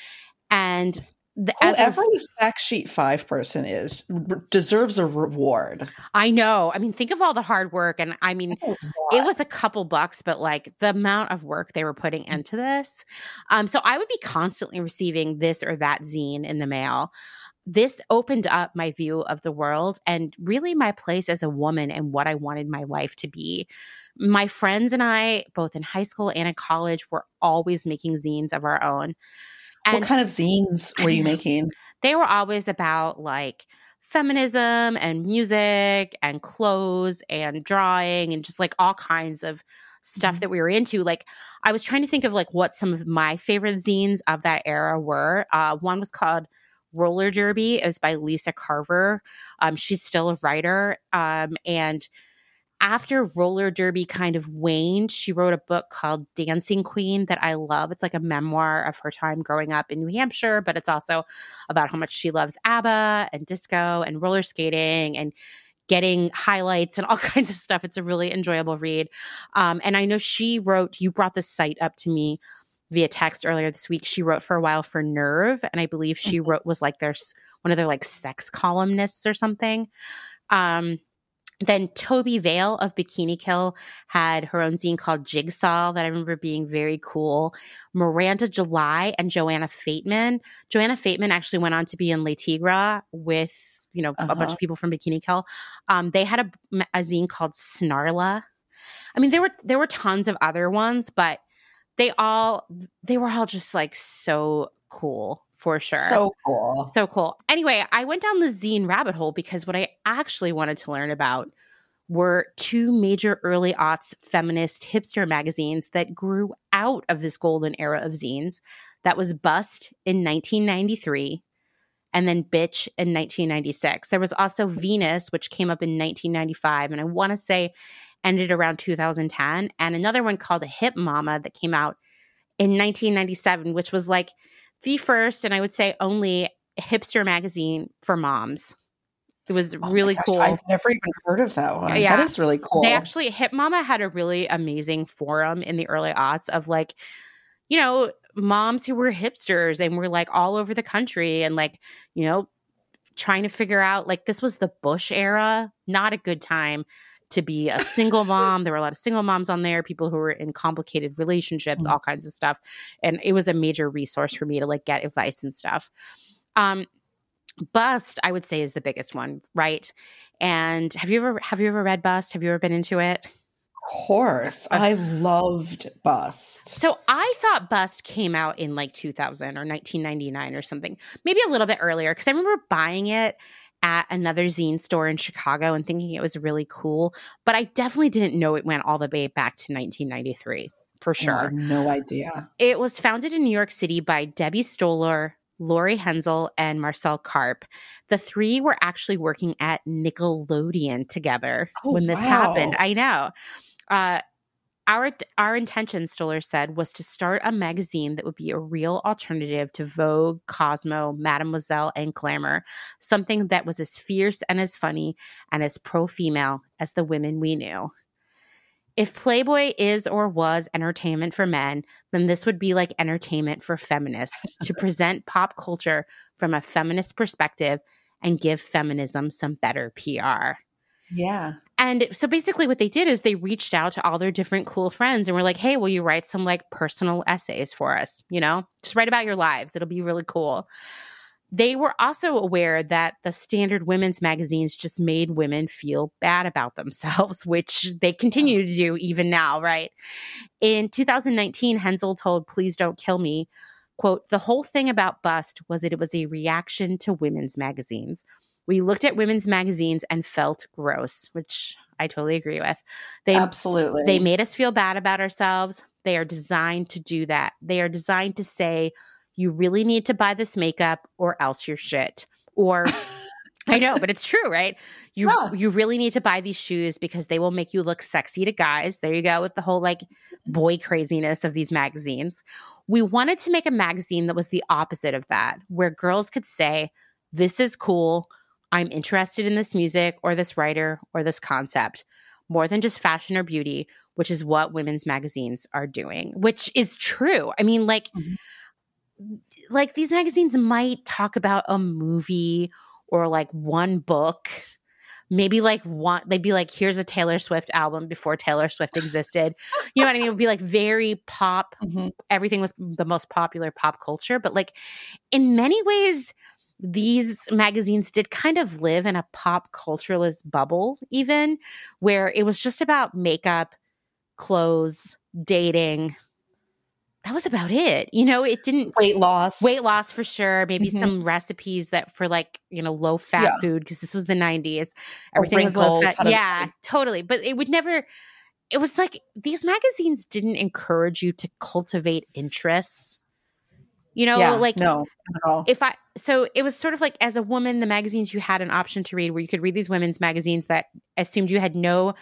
And the, Whoever this fact sheet five person is r- deserves a reward. I know. I mean, think of all the hard work. And I mean, it was a couple bucks, but like the amount of work they were putting into this. Um, so I would be constantly receiving this or that zine in the mail. This opened up my view of the world and really my place as a woman and what I wanted my life to be. My friends and I, both in high school and in college, were always making zines of our own. What kind of zines were you making? they were always about like feminism and music and clothes and drawing and just like all kinds of stuff Mhm. that we were into like i was trying to think of like what some of my favorite zines of that era were uh, one was called roller derby it was by lisa carver um, she's still a writer um, and after roller derby kind of waned she wrote a book called dancing queen that i love it's like a memoir of her time growing up in new hampshire but it's also about how much she loves ABBA and disco and roller skating and getting highlights and all kinds of stuff. It's a really enjoyable read. Um, and I know she wrote, you brought this site up to me via text earlier this week. She wrote for a while for Nerve, and I believe she wrote was like their s- one of their like sex columnists or something. Um, then Tobi Vail of Bikini Kill had her own zine called Jigsaw that I remember being very cool. Miranda July and Johanna Fateman. Johanna Fateman actually went on to be in Le Tigre with you know a bunch Uh-huh. of people from Bikini Kill. Um, they had a, a zine called Snarla. I mean, there were there were tons of other ones, but they all they were all just like so cool for sure. So cool. So cool. Anyway, I went down the zine rabbit hole because what I actually wanted to learn about were two major early aughts feminist hipster magazines that grew out of this golden era of zines. That was Bust in 1993 and then Bitch in 1996. There was also Venus, which came up in 1995, and I want to say ended around 2010, and another one called A Hip Mama that came out in 1997, which was like the first and I would say only hipster magazine for moms. It was Oh really cool. I've never even heard of that one. Yeah. That is really cool. They actually, Hip Mama had a really amazing forum in the early aughts of like, you know, moms who were hipsters and were like all over the country and like, you know, trying to figure out like this was the Bush era, not a good time to be a single mom. There were a lot of single moms on there, people who were in complicated relationships, Mm. all kinds of stuff. And it was a major resource for me to like get advice and stuff. Um, Bust, I would say, is the biggest one, right? And have you ever have you ever read Bust? Have you ever been into it? Of course. I loved Bust. So I thought Bust came out in like 2000 or 1999 or something, maybe a little bit earlier, because I remember buying it at another zine store in Chicago and thinking it was really cool. But I definitely didn't know it went all the way back to 1993 for sure. have no idea. It was founded in New York City by Debbie Stoller, Laurie Henzel, and Marcelle Karp. The three were actually working at Nickelodeon together Oh, when this wow. happened. I know. Uh, our our intention, Stoller said, was to start a magazine that would be a real alternative to Vogue, Cosmo, Mademoiselle, and Glamour, something that was as fierce and as funny and as pro female as the women we knew. If Playboy is or was entertainment for men, then this would be like entertainment for feminists to present pop culture from a feminist perspective and give feminism some better PR. Yeah. And so basically, what they did is they reached out to all their different cool friends and were like, hey, will you write some like personal essays for us? You know, just write about your lives. It'll be really cool. They were also aware that the standard women's magazines just made women feel bad about themselves, which they continue to do even now, right? In 2019, Henzel told Please Don't Kill Me, Quote, the whole thing about Bust was that it was a reaction to women's magazines. We looked at women's magazines and felt gross, which I totally agree with. They Absolutely. they made us feel bad about ourselves. They are designed to do that. They are designed to say, you really need to buy this makeup or else you're shit. Or I know, but it's true, right? You you really need to buy these shoes because they will make you look sexy to guys. There you go with the whole like boy craziness of these magazines. We wanted to make a magazine that was the opposite of that, where girls could say, "This is cool. I'm interested in this music or this writer or this concept." More than just fashion or beauty, which is what women's magazines are doing, which is true. I mean, like Mhm. like these magazines might talk about a movie or like one book maybe like one they'd be like here's a taylor swift album before taylor swift existed you know what i mean it would be like very pop Mhm. everything was the most popular pop culture but like in many ways these magazines did kind of live in a pop culturalist bubble even where it was just about makeup clothes dating that was about it you know it didn't Weight loss. weight loss for sure maybe Mhm. some recipes that for like you know low fat Yeah. food because this was the 90s Or everything was low fat to- yeah totally but it would never it was like these magazines didn't encourage you to cultivate interests you know yeah, like no, not at all. if I so it was sort of like as a woman, the magazines you had an option to read where you could read these women's magazines that assumed you had no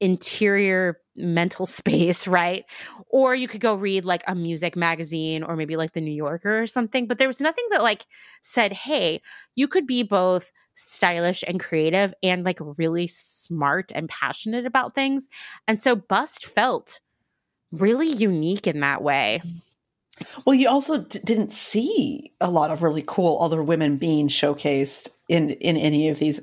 interior mental space, right? Or you could go read like a music magazine or maybe like the New Yorker or something. But there was nothing that like said, hey, you could be both stylish and creative and like really smart and passionate about things. And so Bust felt really unique in that way. Mm-hmm. Well, you also d- didn't see a lot of really cool other women being showcased in in any of these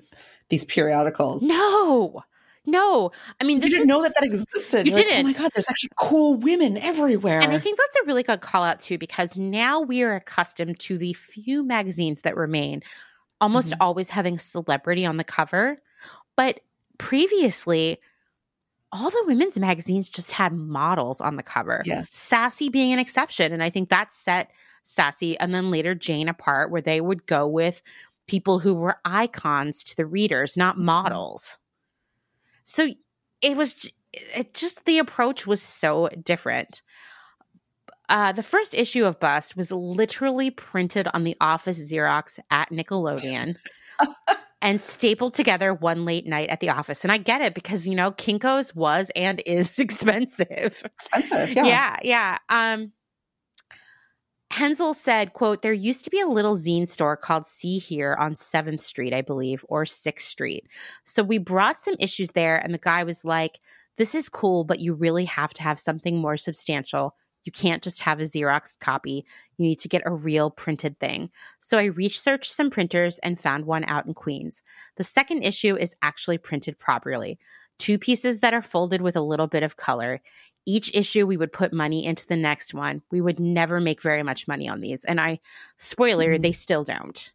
these periodicals. No. No. I mean, you didn't was know that that existed. You You're like, oh my god, there's actually cool women everywhere. And I think that's a really good call out too, because now we are accustomed to the few magazines that remain almost Mhm. always having celebrity on the cover. But previously, all the women's magazines just had models on the cover. Yes. Sassy being an exception. And I think that set Sassy and then later Jane apart, where they would go with people who were icons to the readers, not Mhm. models. So it was it just the approach was so different. Uh, the first issue of Bust was literally printed on the office Xerox at Nickelodeon and stapled together one late night at the office. And I get it because, you know, Kinko's was and is expensive. expensive. Yeah. Yeah, yeah. Um, Henzel said, quote, there used to be a little zine store called See Hear on 7th Street, I believe, or 6th Street. So we brought some issues there, and the guy was like, this is cool, but you really have to have something more substantial. You can't just have a Xerox copy. You need to get a real printed thing. So I researched some printers and found one out in Queens. The second issue is actually printed properly. Two pieces that are folded with a little bit of color each issue we would put money into the next one. We would never make very much money on these. And I, spoiler, Mhm. they still don't.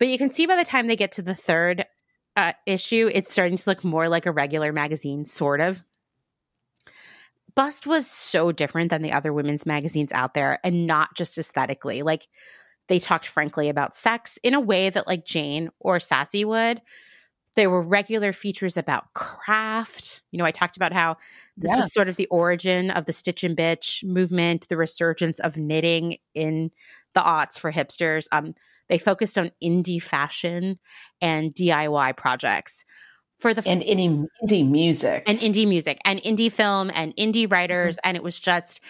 But you can see by the time they get to the third uh, issue, it's starting to look more like a regular magazine, sort of. Bust was so different than the other women's magazines out there, and not just aesthetically. Like, they talked frankly about sex in a way that, like, Jane or Sassy would. There were regular features about craft. You know, I talked about how this was sort of the origin of the stitch and bitch movement, the resurgence of knitting in the aughts for hipsters. Um, they focused on indie fashion and DIY projects for the And any indie music. and indie music and indie film and indie writers mm-hmm. and it was just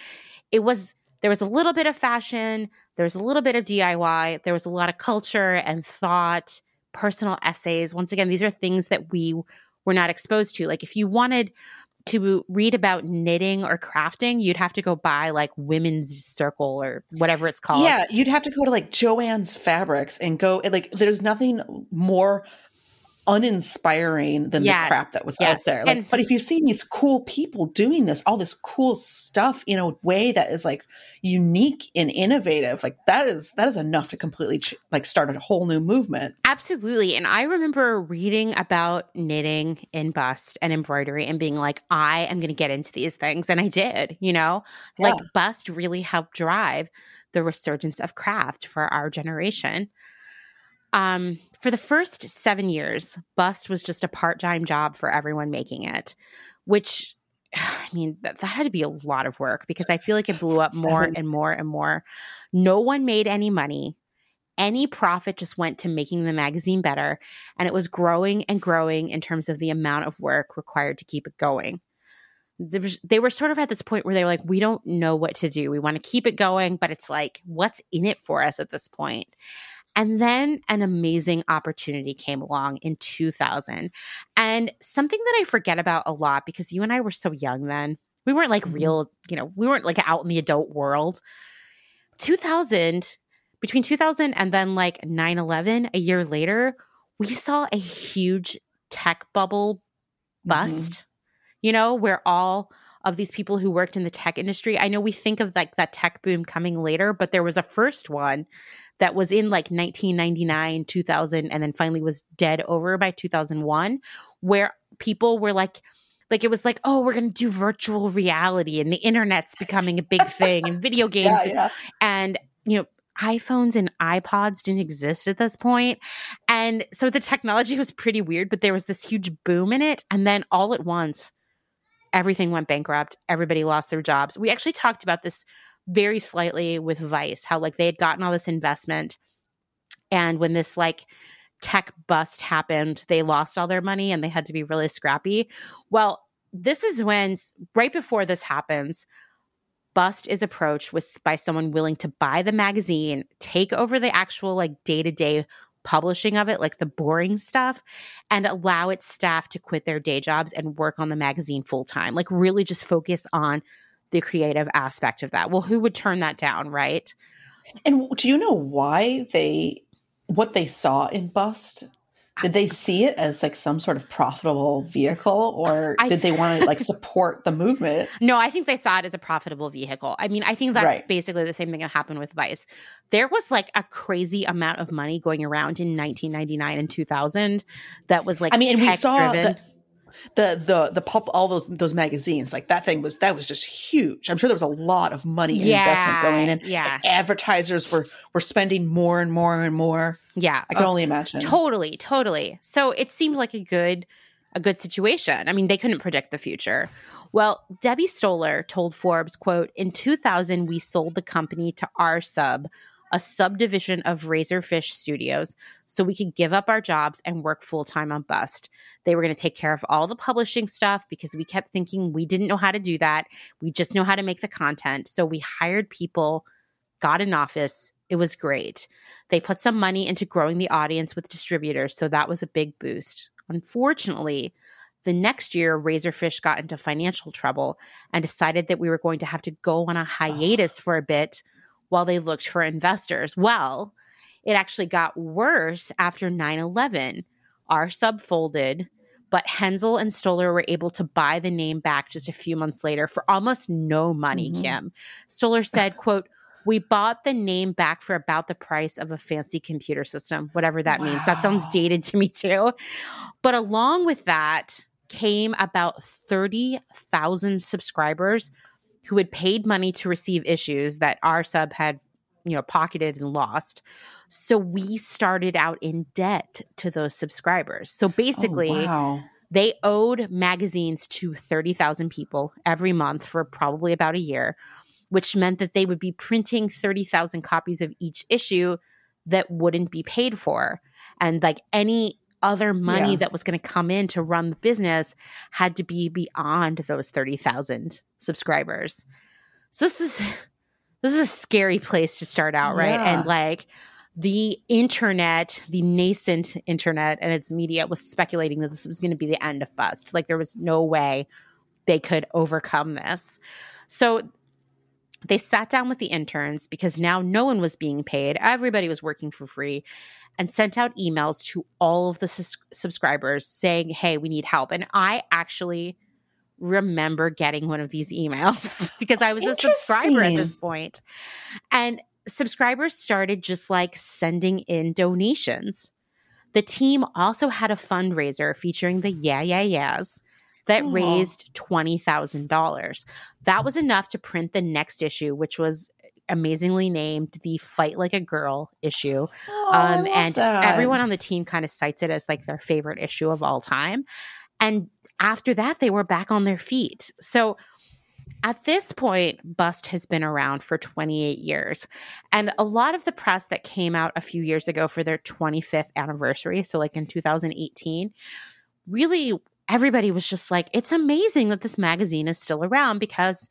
it was there was a little bit of fashion there was a little bit of diy there was a lot of culture and thought personal essays. Once again these are things that we were not exposed to. Like if you wanted to read about knitting or crafting you'd have to go buy like women's circle or whatever it's called. Yeah, you'd have to go to like Jo-Ann's Fabrics and go like there's nothing more uninspiring than Yes, the crap that was yes. out there. Like, And- but if you've seen these cool people doing this, all this cool stuff in a way that is like unique and innovative, like that is that is enough to completely ch- like start a whole new movement. Absolutely. And I remember reading about knitting and bust and embroidery and being like, I am going to get into these things. And I did, you know, Yeah. like bust really helped drive the resurgence of craft for our generation. Um, for the first seven years, bust was just a part time job for everyone making it, which I mean, that, that had to be a lot of work because I feel like it blew up more Seven and more and more. No one made any money. Any profit just went to making the magazine better. And it was growing and growing in terms of the amount of work required to keep it going. Was- They were sort of at this point where they were like, we don't know what to do. We want to keep it going, but it's like, what's in it for us at this point? And then an amazing opportunity came along in 2000. And something that I forget about a lot because you and I were so young then. We weren't like Mhm. real, you know, we weren't like out in the adult world. 2000, between 2000 and then like 9 11, a year later, we saw a huge tech bubble bust, you know, where all of these people who worked in the tech industry, I know we think of like that tech boom coming later, but there was a first one that was in like 1999, 2000, and then finally was dead over by 2001, where people were like, like it was like, oh, we're gonna do virtual reality, and the internet's becoming a big thing, and video games, Yeah, yeah. and you know iPhones and iPods didn't exist at this point. And so the technology was pretty weird, but there was this huge boom in it. And then all at once, everything went bankrupt. Everybody lost their jobs. We actually talked about this very slightly with Vice, how like they had gotten all this investment. And when this like tech bust happened, they lost all their money and they had to be really scrappy. Well, this is when, right before this happens, Bust is approached with by someone willing to buy the magazine, take over the actual like day-to-day publishing of it, like the boring stuff, and allow its staff to quit their day jobs and work on the magazine full time. Like really just focus on the creative aspect of that. Well, who would turn that down, right? And do you know why they what they saw in Bust? Did they see it as like some sort of profitable vehicle or I- did they want to like support the movement? No, I think they saw it as a profitable vehicle. I mean, I think that's Right. basically the same thing that happened with Vice. There was like a crazy amount of money going around in 1999 and 2000 that was like I mean, and we saw the the the the pulp all those those magazines like that thing was that was just huge. I'm sure there was a lot of money and investment going in. Yeah. Advertisers were were spending more and more and more. Yeah. I can Oh, only imagine. Totally, totally. So it seemed like a good a good situation. I mean, they couldn't predict the future. Well, Debbie Stoller told Forbes, quote, "In 2000 we sold the company to r sub, a subdivision of Razorfish Studios, so we could give up our jobs and work full-time on Bust. They were going to take care of all the publishing stuff because we kept thinking we didn't know how to do that. We just know how to make the content. So we hired people, got an office. It was great. They put some money into growing the audience with distributors, so that was a big boost. Unfortunately, the next year, Razorfish got into financial trouble and decided that we were going to have to go on a hiatus ah. for a bit while they looked for investors. Well, it actually got worse after 9 11. Our sub folded, but Henzel and Stoller were able to buy the name back just a few months later for almost no money, Mhm. Kim. Stoller said, quote, we bought the name back for about the price of a fancy computer system, whatever that means. That sounds dated to me too. But along with that came about 30,000 subscribers who had paid money to receive issues that our sub had, you know, pocketed and lost. So we started out in debt to those subscribers. So basically, oh, wow. they owed magazines to 30,000 people every month for probably about a year, which meant that they would be printing 30,000 copies of each issue that wouldn't be paid for. And like any other money Yeah. that was going to come in to run the business had to be beyond those 30,000 subscribers. So this is this is a scary place to start out, right? Yeah. And like the internet, the nascent internet and its media was speculating that this was going to be the end of Bust. Like there was no way they could overcome this. So they sat down with the interns because now no one was being paid, everybody was working for free, and sent out emails to all of the sus- subscribers saying, Hey, we need help. And I actually remember getting one of these emails because I was a subscriber at this point. And subscribers started just like sending in donations. The team also had a fundraiser featuring the Yeah Yeah Yeahs that Aww. raised $20,000. That was enough to print the next issue, which was amazingly named the Fight Like a Girl issue. Oh, um, and that. everyone on the team kind of cites it as like their favorite issue of all time. And after that, they were back on their feet. So at this point, Bust has been around for 28 years. And a lot of the press that came out a few years ago for their 25th anniversary, so like in 2018, really everybody was just like, it's amazing that this magazine is still around because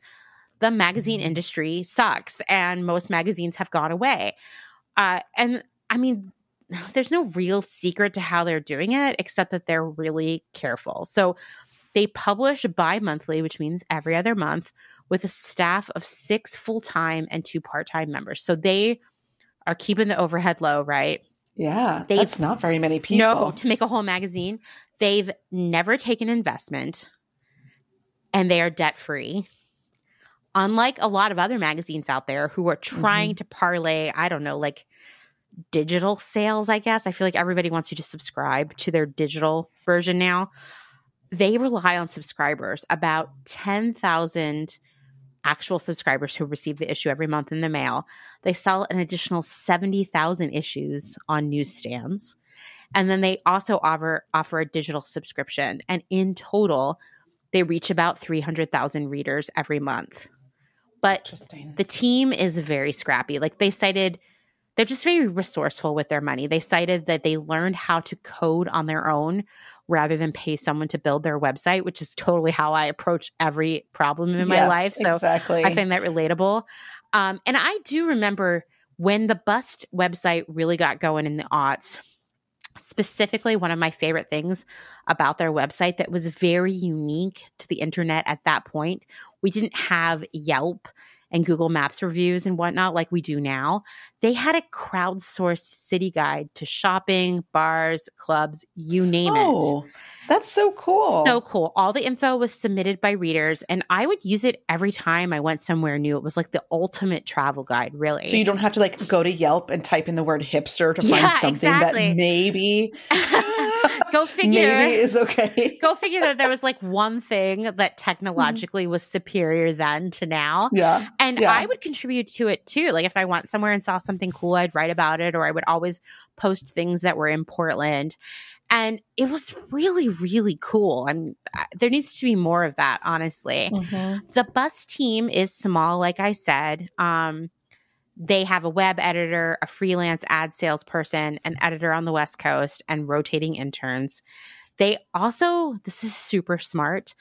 the magazine mm-hmm. industry sucks and most magazines have gone away. Uh, and I mean, there's no real secret to how they're doing it, except that they're really careful. So they publish bi monthly, which means every other month, with a staff of six full time and two part time members. So they are keeping the overhead low, right? Yeah, They've, that's not very many people. No, to make a whole magazine. They've never taken investment and they are debt free. Unlike a lot of other magazines out there who are trying mm-hmm. to parlay, I don't know, like digital sales, I guess. I feel like everybody wants you to subscribe to their digital version now. They rely on subscribers, about 10,000 actual subscribers who receive the issue every month in the mail. They sell an additional 70,000 issues on newsstands. And then they also offer offer a digital subscription. And in total, they reach about 300,000 readers every month. But the team is very scrappy. Like they cited, they're just very resourceful with their money. They cited that they learned how to code on their own rather than pay someone to build their website, which is totally how I approach every problem in my life. So exactly. I find that relatable. Um, and I do remember when the Bust website really got going in the aughts specifically one of my favorite things about their website that was very unique to the internet at that point. We didn't have Yelp and Google Maps reviews and whatnot like we do now. They had a crowdsourced city guide to shopping, bars, clubs, you name oh, it. That's so cool. So cool. All the info was submitted by readers, and I would use it every time I went somewhere new. It was like the ultimate travel guide, really. So you don't have to like go to Yelp and type in the word hipster to find yeah, something exactly. that maybe go figure. Is okay. go figure that there was like one thing that mm-hmm. technologically was superior then to now. Yeah. And yeah. I would contribute to it too. Like if I went somewhere and saw something cool, I'd write about it, or I would always post things that were in Portland. And it was really, really cool. I mean, there needs to be more of that, honestly. Mm-hmm. The Bust team is small, like I said. Um, they have a web editor, a freelance ad salesperson, an editor on the West Coast, and rotating interns. They also, this is super smart,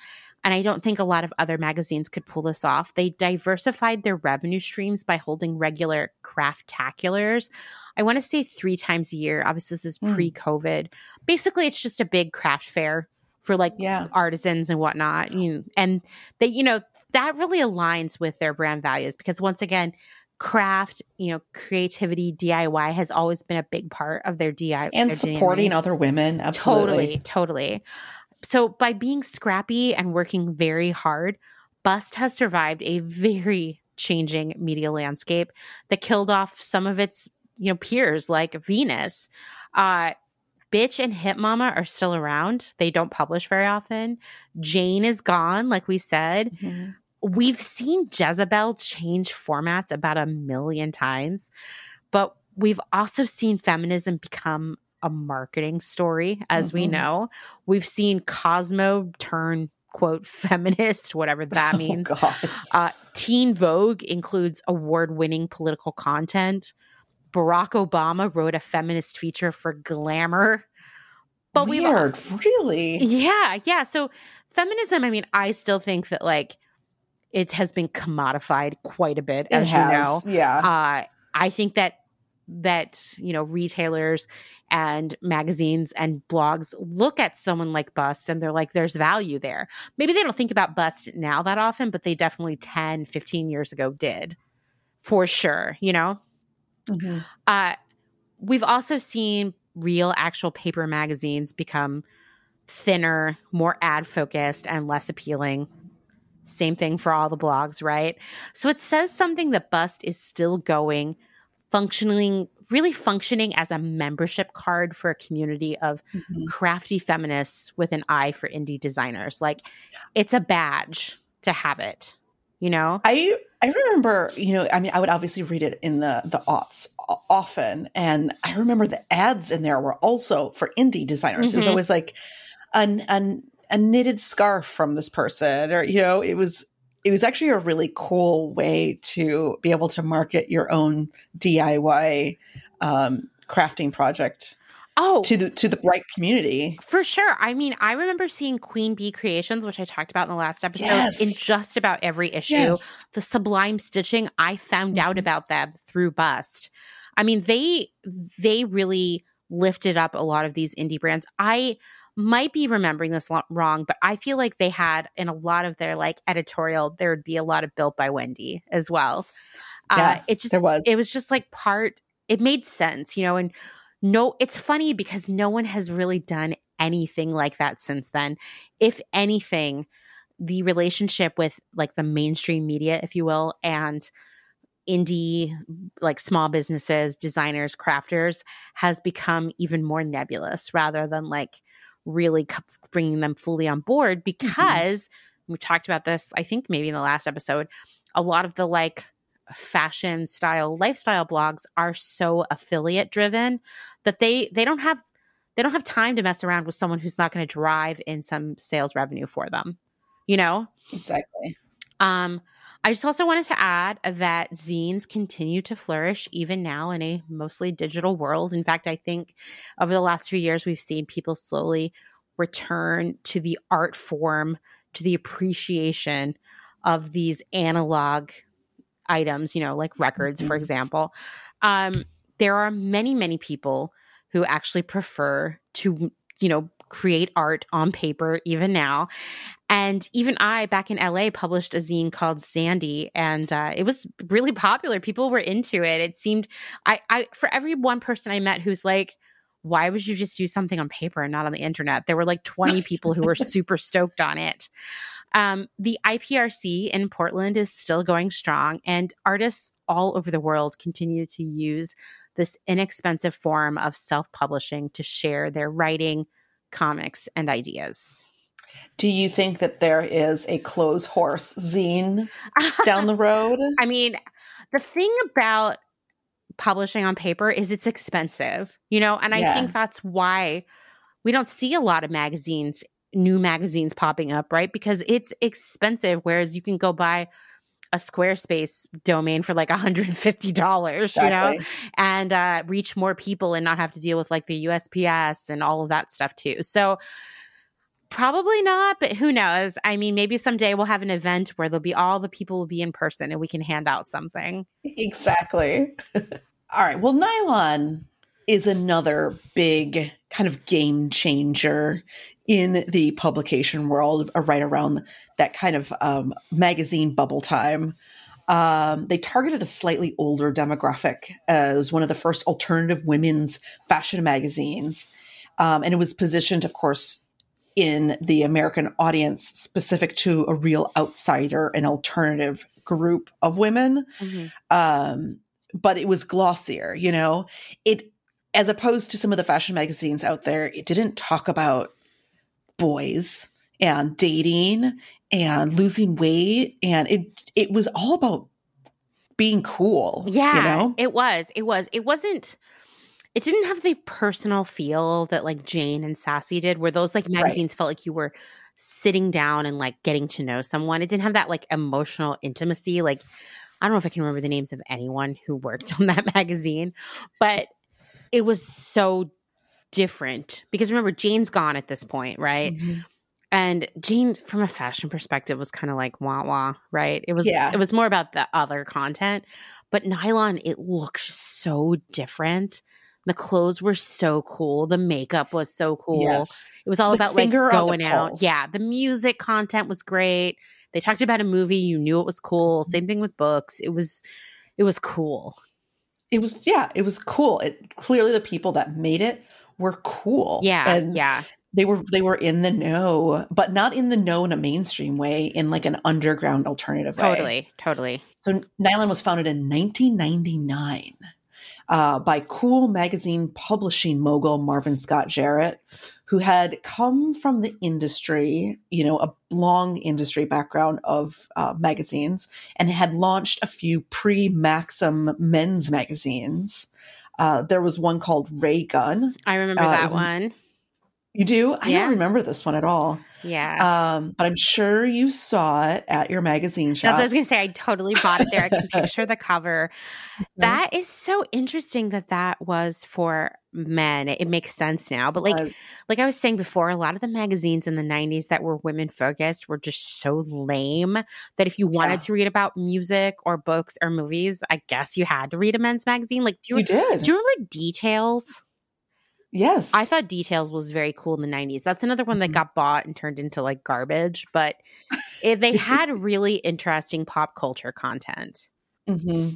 and I don't think a lot of other magazines could pull this off. They diversified their revenue streams by holding regular craftaculars. I want to say three times a year. Obviously, this is mm. pre COVID. Basically, it's just a big craft fair for like yeah. artisans and whatnot. You, and they, you know, that really aligns with their brand values because once again, craft, you know, creativity, DIY has always been a big part of their DIY and supporting other women. Absolutely. Totally, totally. So by being scrappy and working very hard, Bust has survived a very changing media landscape that killed off some of its, you know, peers like Venus. Uh Bitch and Hip Mama are still around. They don't publish very often. Jane is gone, like we said. Mm-hmm. We've seen Jezebel change formats about a million times, but we've also seen feminism become a marketing story, as mm-hmm. we know. We've seen Cosmo turn quote feminist, whatever that oh, means. Oh, uh, Teen Vogue includes award winning political content. Barack Obama wrote a feminist feature for Glamour. But we heard, really? Yeah, yeah. So feminism, I mean, I still think that like it has been commodified quite a bit, as you know. Yeah. Uh, I think that that you know retailers and magazines and blogs look at someone like bust and they're like there's value there maybe they don't think about bust now that often but they definitely 10 15 years ago did for sure you know mm-hmm. uh, we've also seen real actual paper magazines become thinner more ad focused and less appealing same thing for all the blogs right so it says something that bust is still going functioning really functioning as a membership card for a community of mm-hmm. crafty feminists with an eye for indie designers. Like it's a badge to have it, you know? I I remember, you know, I mean, I would obviously read it in the the aughts often, and I remember the ads in there were also for indie designers. Mm-hmm. It was mm-hmm. always like an, an a knitted scarf from this person, or you know, it was it was actually a really cool way to be able to market your own DIY um, crafting project. Oh, to the to the bright community for sure. I mean, I remember seeing Queen Bee Creations, which I talked about in the last episode, yes. in just about every issue. Yes. The sublime stitching, I found mm-hmm. out about them through Bust. I mean, they they really lifted up a lot of these indie brands. I might be remembering this wrong, but I feel like they had in a lot of their like editorial, there would be a lot of built by Wendy as well. Uh, yeah, uh, it just there was. It was just like part. It made sense, you know. And no, it's funny because no one has really done anything like that since then. If anything, the relationship with like the mainstream media, if you will, and indie like small businesses designers crafters has become even more nebulous rather than like really bringing them fully on board mm-hmm. because mm-hmm. we talked about this, I think maybe in the last episode, a lot of the like fashion style lifestyle blogs are so affiliate driven that they they don't have they don't have time to mess around with someone who's not going to drive in some sales revenue for them you know exactly um I just also wanted to add that zines continue to flourish even now in a mostly digital world. In fact, I think over the last few years, we've seen people slowly return to the art form, to the appreciation of these analog items, you know, like records, for mm-hmm. example. Um, there are many, many people who actually prefer to, you know, create art on paper even now. And even I, back in LA, published a zine called Sandy, and uh, it was really popular. People were into it. It seemed, I, I, for every one person I met who's like, why would you just do something on paper and not on the internet? There were like 20 people who were super stoked on it. Um, the IPRC in Portland is still going strong, and artists all over the world continue to use this inexpensive form of self publishing to share their writing, comics, and ideas. Do you think that there is a clothes horse zine down the road? I mean, the thing about publishing on paper is it's expensive, you know, and I yeah. think that's why we don't see a lot of magazines, new magazines popping up, right? Because it's expensive, whereas you can go buy a Squarespace domain for like $150, exactly. you know, and uh, reach more people and not have to deal with like the USPS and all of that stuff too. So, Probably not, but who knows? I mean, maybe someday we'll have an event where there'll be all the people will be in person and we can hand out something. Exactly. all right. Well, nylon is another big kind of game changer in the publication world uh, right around that kind of um, magazine bubble time. Um, they targeted a slightly older demographic as one of the first alternative women's fashion magazines. Um, and it was positioned, of course, in the American audience specific to a real outsider, an alternative group of women. Mm-hmm. Um, but it was glossier, you know, it, as opposed to some of the fashion magazines out there, it didn't talk about boys and dating and losing weight. And it, it was all about being cool. Yeah, you know? it was, it was, it wasn't, it didn't have the personal feel that like Jane and Sassy did, where those like magazines right. felt like you were sitting down and like getting to know someone. It didn't have that like emotional intimacy. Like, I don't know if I can remember the names of anyone who worked on that magazine, but it was so different because remember, Jane's gone at this point, right? Mm-hmm. And Jane, from a fashion perspective, was kind of like wah wah, right? It was Yeah. it was more about the other content. But nylon, it looks so different. The clothes were so cool. The makeup was so cool. Yes. It was all like about like the going out. Yeah, the music content was great. They talked about a movie, you knew it was cool. Mm-hmm. Same thing with books. It was it was cool. It was yeah, it was cool. It clearly the people that made it were cool. Yeah, And yeah. they were they were in the know, but not in the know in a mainstream way, in like an underground alternative way. Totally, totally. So Nylon was founded in 1999 uh, by Cool magazine publishing mogul Marvin Scott Jarrett, who had come from the industry, you know, a long industry background of uh, magazines, and had launched a few pre-Maxim men's magazines. Uh, there was one called Ray Gun. I remember Uh, that one. You do? I Yeah. don't remember this one at all. Yeah. Um, but I'm sure you saw it at your magazine shop. That's what I was gonna say. I totally bought it there. I can picture the cover. Mm-hmm. That is so interesting that that was for men. It, it makes sense now. But like, like I was saying before, a lot of the magazines in the '90s that were women focused were just so lame that if you wanted Yeah. to read about music or books or movies, I guess you had to read a men's magazine. Like, do you, you did. do you remember Details? Yes. I thought Details was very cool in the 90s. That's another one that Mhm. got bought and turned into like garbage, but it, they had really interesting pop culture content. hmm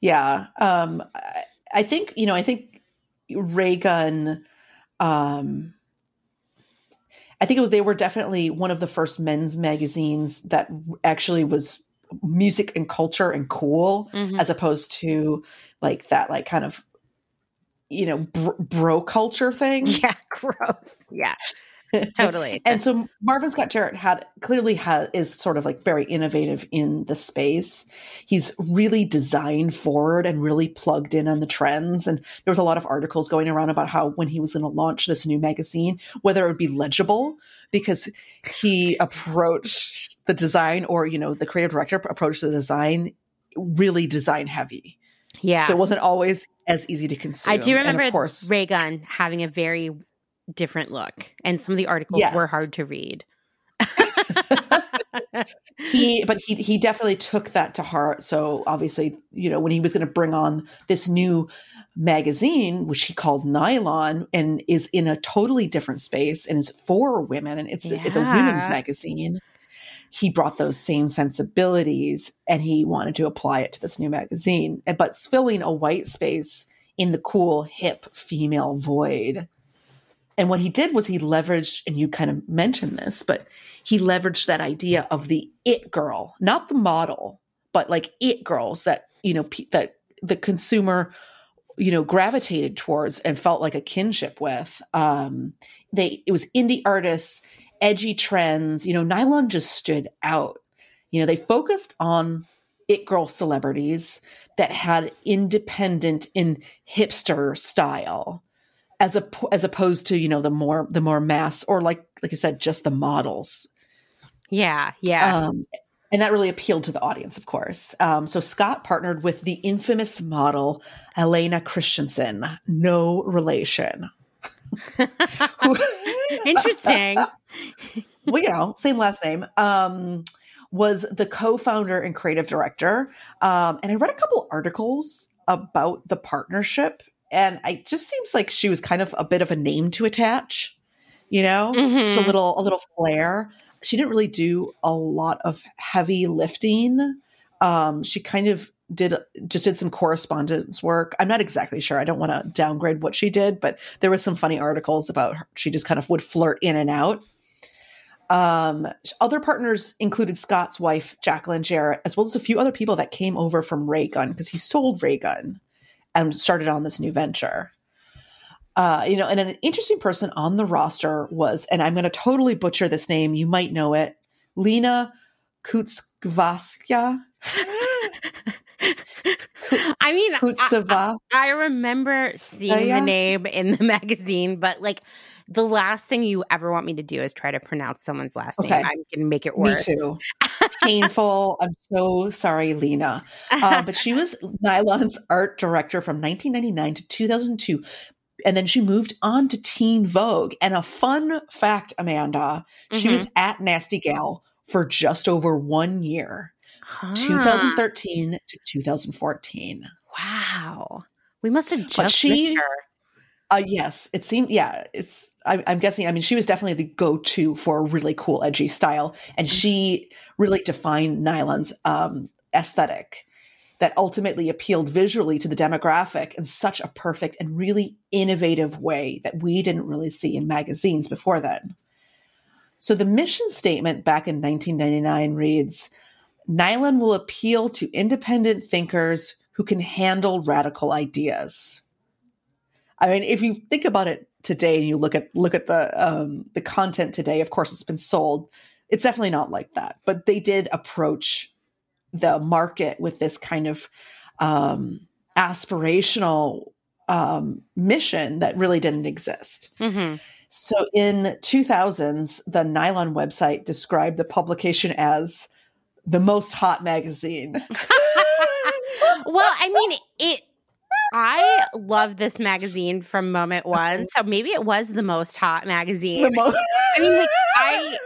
Yeah. Um, I, I think, you know, I think Raygun, um, I think it was, they were definitely one of the first men's magazines that actually was music and culture and cool Mhm. as opposed to like that, like kind of, you know, bro, bro culture thing. Yeah, gross. Yeah, totally. and so Marvin Scott Jarrett had clearly has is sort of like very innovative in the space. He's really design forward and really plugged in on the trends. And there was a lot of articles going around about how when he was going to launch this new magazine, whether it would be legible because he approached the design or you know the creative director approached the design really design heavy. yeah. So it wasn't always as easy to consume. I do And remember of course, Raygun having a very different look, and some of the articles Yes. were hard to read. he but he he definitely took that to heart so obviously you know when he was going to bring on this new magazine which he called nylon and is in a totally different space and is for women and it's it's a women's magazine he brought those same sensibilities and he wanted to apply it to this new magazine but filling a white space in the cool hip female void and what he did was he leveraged and you kind of mentioned this but he leveraged that idea of the it girl, not the model, but like it girls that you know that the consumer you know gravitated towards and felt like a kinship with. Um, they it was indie artists, edgy trends. You know, nylon just stood out. You know, they focused on it girl celebrities that had independent in hipster style as a as opposed to you know the more the more mass or like like I said just the models yeah, yeah. um, and that really appealed to the audience, of course. Um, so Scott partnered with the infamous model Helena Christensen, no relation. Who- Interesting. well, you know, same last name. Um, was the co-founder and creative director. Um, and I read a couple articles about the partnership, and it just seems like she was kind of a bit of a name to attach. You know, just a Mhm. little a little flair. She didn't really do a lot of heavy lifting. Um, she kind of did just did some correspondence work. I'm not exactly sure. I don't want to downgrade what she did, but there was some funny articles about her. She just kind of would flirt in and out. Um, other partners included Scott's wife, Jacqueline Jarrett, as well as a few other people that came over from Raygun because he sold Raygun and started on this new venture. Uh, you know, and an interesting person on the roster was, and I'm going to totally butcher this name. You might know it, Lena Kutskvaskya. I mean, I. I remember seeing yeah. the name in the magazine, but like the last thing you ever want me to do is try to pronounce someone's last name. I'm gonna make it worse. Me too. Painful. I'm so sorry, Lena. Uh, but she was Nylon's art director from 1999 to 2002. and then she moved on to Teen Vogue. And a fun fact, Amanda, she Mhm. was at Nasty Gal for just over one year, Huh. 2013 to 2014. Wow. We must have just But she- her. Uh, yes, it seemed. Yeah, it's. I, I'm guessing. I mean, she was definitely the go-to for a really cool, edgy style, and she really defined nylon's um, aesthetic that ultimately appealed visually to the demographic in such a perfect and really innovative way that we didn't really see in magazines before then. So the mission statement back in 1999 reads: "Nylon will appeal to independent thinkers who can handle radical ideas." I mean, if you think about it today and you look at look at the um, the content today, of course, it's been sold. It's definitely not like that, but they did approach the market with this kind of um, aspirational um, mission that really didn't exist. Mhm. So in 2000s, the Nylon website described the publication as the most hot magazine. well, I mean, it. I love this magazine from moment one, so maybe it was the most hot magazine. The mo- I mean, like, I-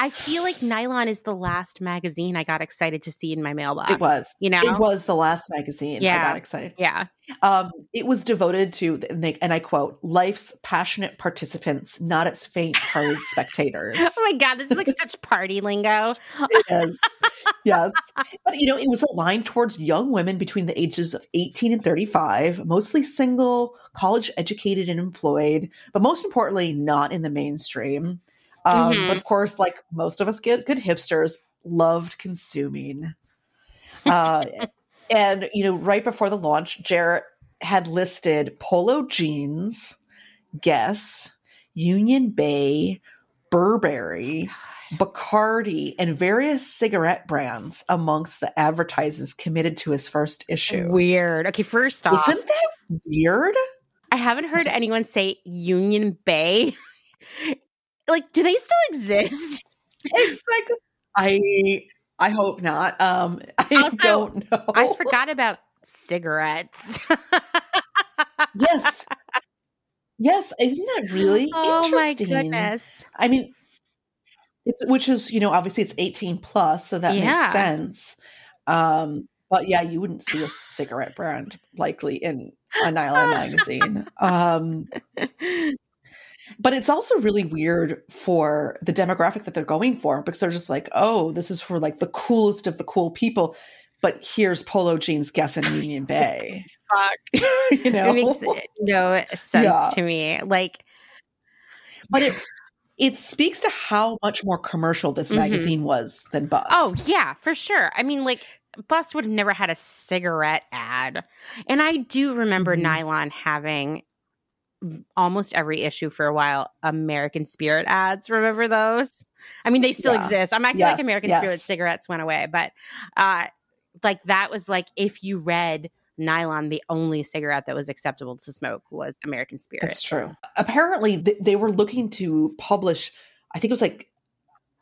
I feel like Nylon is the last magazine I got excited to see in my mailbox. it was. you know? It was the last magazine. I got excited. Yeah. Um, it was devoted to, and they- and I quote, life's passionate participants, not its faint-hearted spectators. Oh my god, this is like such party lingo. yes, yes. But you know, it was aligned towards young women between the ages of 18 and 35, mostly single, college educated, and employed, but most importantly, not in the mainstream. Um, Mhm. But of course, like most of us get good hipsters, loved consuming. Uh, and you know, right before the launch, Jarrett had listed polo jeans, Guess, Union Bay, Burberry, Bacardi, and various cigarette brands amongst the advertisers committed to his first issue. Weird. Okay, first off, Isn't that weird? I haven't heard anyone say Union Bay. like, do they still exist? It's like I I hope not. Um I Also, don't know. I forgot about cigarettes. yes. Yes, isn't that really oh my interesting? goodness. I mean, it's, which is you know obviously it's eighteen plus, so that Yeah. makes sense. Um, but yeah, you wouldn't see a cigarette brand likely in a nylon magazine. Um, but it's also really weird for the demographic that they're going for because they're just like, oh, this is for like the coolest of the cool people. But here's polo jeans, Guess in Union Bay. Fuck. you know, It makes no sense Yeah. to me. Like, but it it speaks to how much more commercial this Mhm. magazine was than Bust. oh yeah, for sure. I mean, like, Bust would have never had a cigarette ad, and I do remember Mhm. Nylon having almost every issue for a while American Spirit ads. Remember those? I mean, they still Yeah. exist. I'm acting Yes, like American yes. Spirit cigarettes went away, but uh, like that was like if you read Nylon, the only cigarette that was acceptable to smoke was American Spirit. That's true. Apparently, th- they were looking to publish. I think it was like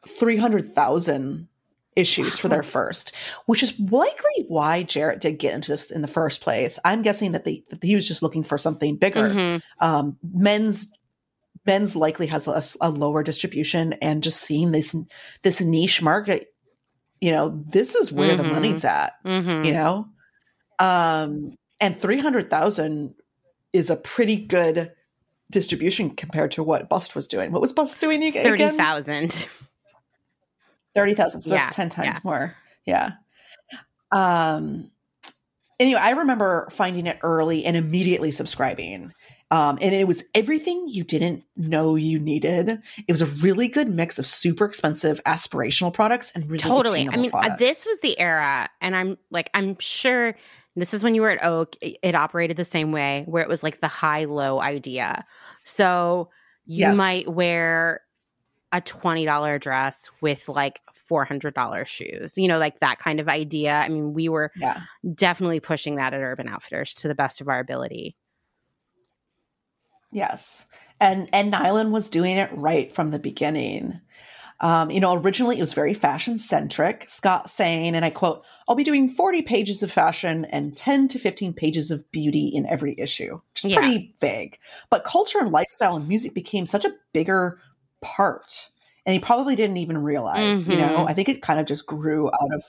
three hundred thousand issues for their first, which is likely why Jarrett did get into this in the first place. I'm guessing that they that he was just looking for something bigger. Mhm. Um, men's men's likely has a lower distribution, and just seeing this this niche market, you know, this is where the Mhm. money's at. Mhm. You know, um, and three hundred thousand is a pretty good distribution compared to what Bust was doing. What was Bust doing ag- Thirty again? thousand. Thirty thousand. So Yeah, that's ten times yeah. more. Yeah. Um. Anyway, I remember finding it early and immediately subscribing. Um, and it was everything you didn't know you needed. It was a really good mix of super expensive aspirational products and really totally i mean uh, products. this was the era and i'm like i'm sure this is when you were at oak it, it operated the same way where it was like the high low idea so you Yes. might wear a $20 dress with like $400 shoes you know like that kind of idea i mean we were yeah. definitely pushing that at urban outfitters to the best of our ability Yes. And and Nylon was doing it right from the beginning. Um, you know, originally it was very fashion centric. Scott saying, and I quote, I'll be doing 40 pages of fashion and 10 to 15 pages of beauty in every issue, which is Yeah. pretty vague. But culture and lifestyle and music became such a bigger part. And he probably didn't even realize, you know, Mhm. I think it kind of just grew out of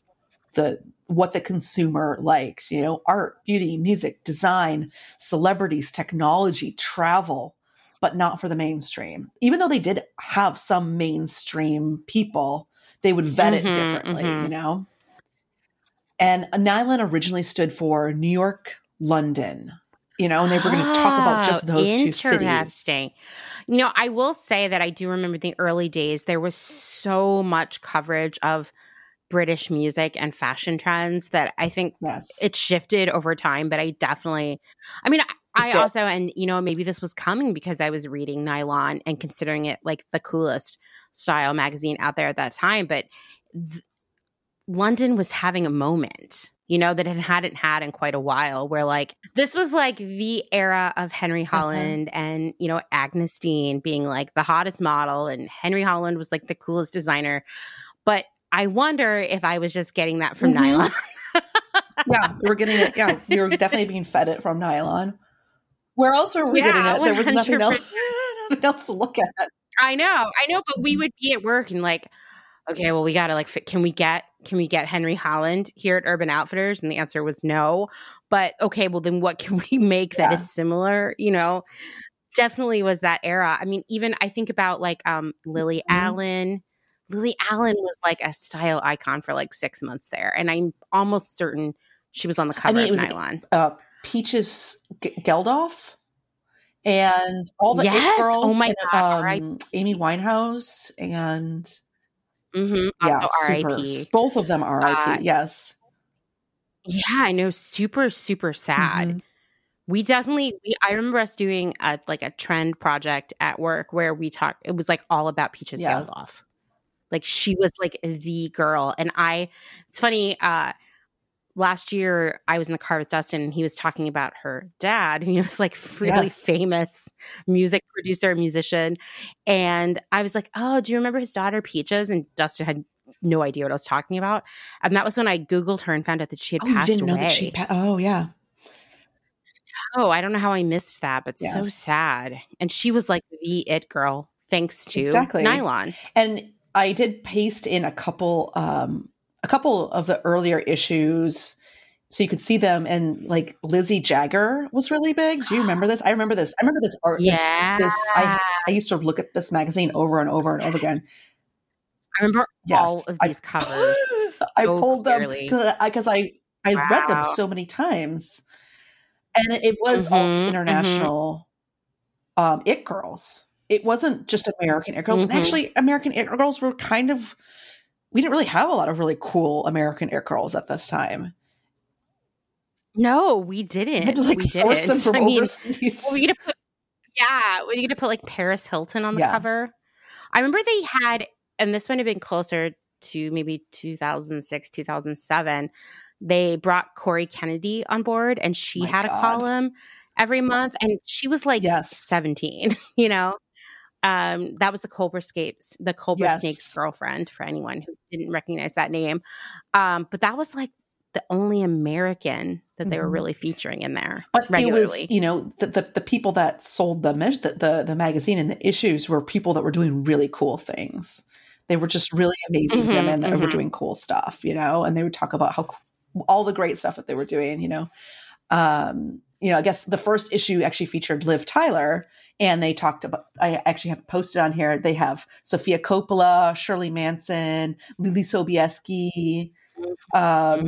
the what the consumer likes, you know, art, beauty, music, design, celebrities, technology, travel, but not for the mainstream. Even though they did have some mainstream people, they would vet Mhm, it differently, mhm. you know? And Nylon originally stood for New York, London, you know, and they were going to talk about just Oh, those two cities. Interesting. You know, I will say that I do remember the early days, there was so much coverage of British music and fashion trends that I think Yes. it shifted over time, but I definitely, I mean, I, I also, and you know, maybe this was coming because I was reading Nylon and considering it like the coolest style magazine out there at that time, but th- London was having a moment, you know, that it hadn't had in quite a while, where like this was like the era of Henry Uh-huh. Holland and, you know, Agyness Deyn being like the hottest model, and Henry Holland was like the coolest designer. But I wonder if I was just getting that from Mhm. Nylon. yeah, we were getting it. Yeah, we were definitely being fed it from nylon. Where else were we Yeah, getting it? There was nothing else, nothing else to look at. I know, I know, but Mm-hmm. we would be at work and like, okay, well, we gotta like, fi- can we get can we get Henry Holland here at Urban Outfitters? And the answer was no. But okay, well, then what can we make that Yeah. is similar? You know, definitely was that era. I mean, even I think about like um Lily Mhm. Allen. Lily Allen was like a style icon for like six months there, and I'm almost certain she was on the cover mean, it of was- Nylon. Uh, Peaches G- Geldof and all the Yes! girls. Oh my and, God, right. um, Amy Winehouse and hmm yeah. R.I.P. Both of them are R.I.P. Uh, yes. Yeah, I know. Super, super sad. Mhm. We definitely. We, I remember us doing a like a trend project at work where we talked. It was like all about Peaches Yeah. Geldof. Like she was like the girl, and I. It's funny. uh Last year, I was in the car with Dustin, and he was talking about her dad, who was like really Yes. famous music producer, musician. And I was like, "Oh, do you remember his daughter Peaches?" And Dustin had no idea what I was talking about. And that was when I googled her and found out that she had Oh, passed didn't away. know that she. Pa- oh, yeah. Oh, I don't know how I missed that, but so sad. And she was like the it girl, thanks to Exactly. nylon. And I did paste in a couple um a couple of the earlier issues so you could see them and like Lizzie Jagger was really big. Do you remember this? I remember this. I remember this art Yeah, this, I I used to look at this magazine over and over and over again. I remember Yes. all of I- these covers. I pulled clearly. them because I I read them so many times. And it was all these Mhm, international um it girls. It wasn't just American it girls. Mhm. And actually American it girls were kind of we didn't really have a lot of really cool American air curls at this time. No, we didn't. had to like we didn't. I mean, well, we put yeah, we get to put like Paris Hilton on the Yeah. cover. I remember they had, and this might have been closer to maybe 2006, 2007. They brought Cory Kennedy on board, and she My had a column every month, and she was like Yes. 17. You know, um, that was the Cobra Snakes, the Cobra Yes. Snake's girlfriend. For anyone who didn't recognize that name, um, but that was like the only American that they were Mhm. really featuring in there But regularly. it was, you know, the, the, the people that sold the, the the the magazine and the issues were people that were doing really cool things. They were just really amazing Mhm, women that were mhm. doing cool stuff, you know, and they would talk about how all the great stuff that they were doing, you know. Um, you know, I guess the first issue actually featured Liv Tyler, and they talked about. I actually have posted on here. They have Sofia Coppola, Shirley Manson, Leelee Sobieski. Um,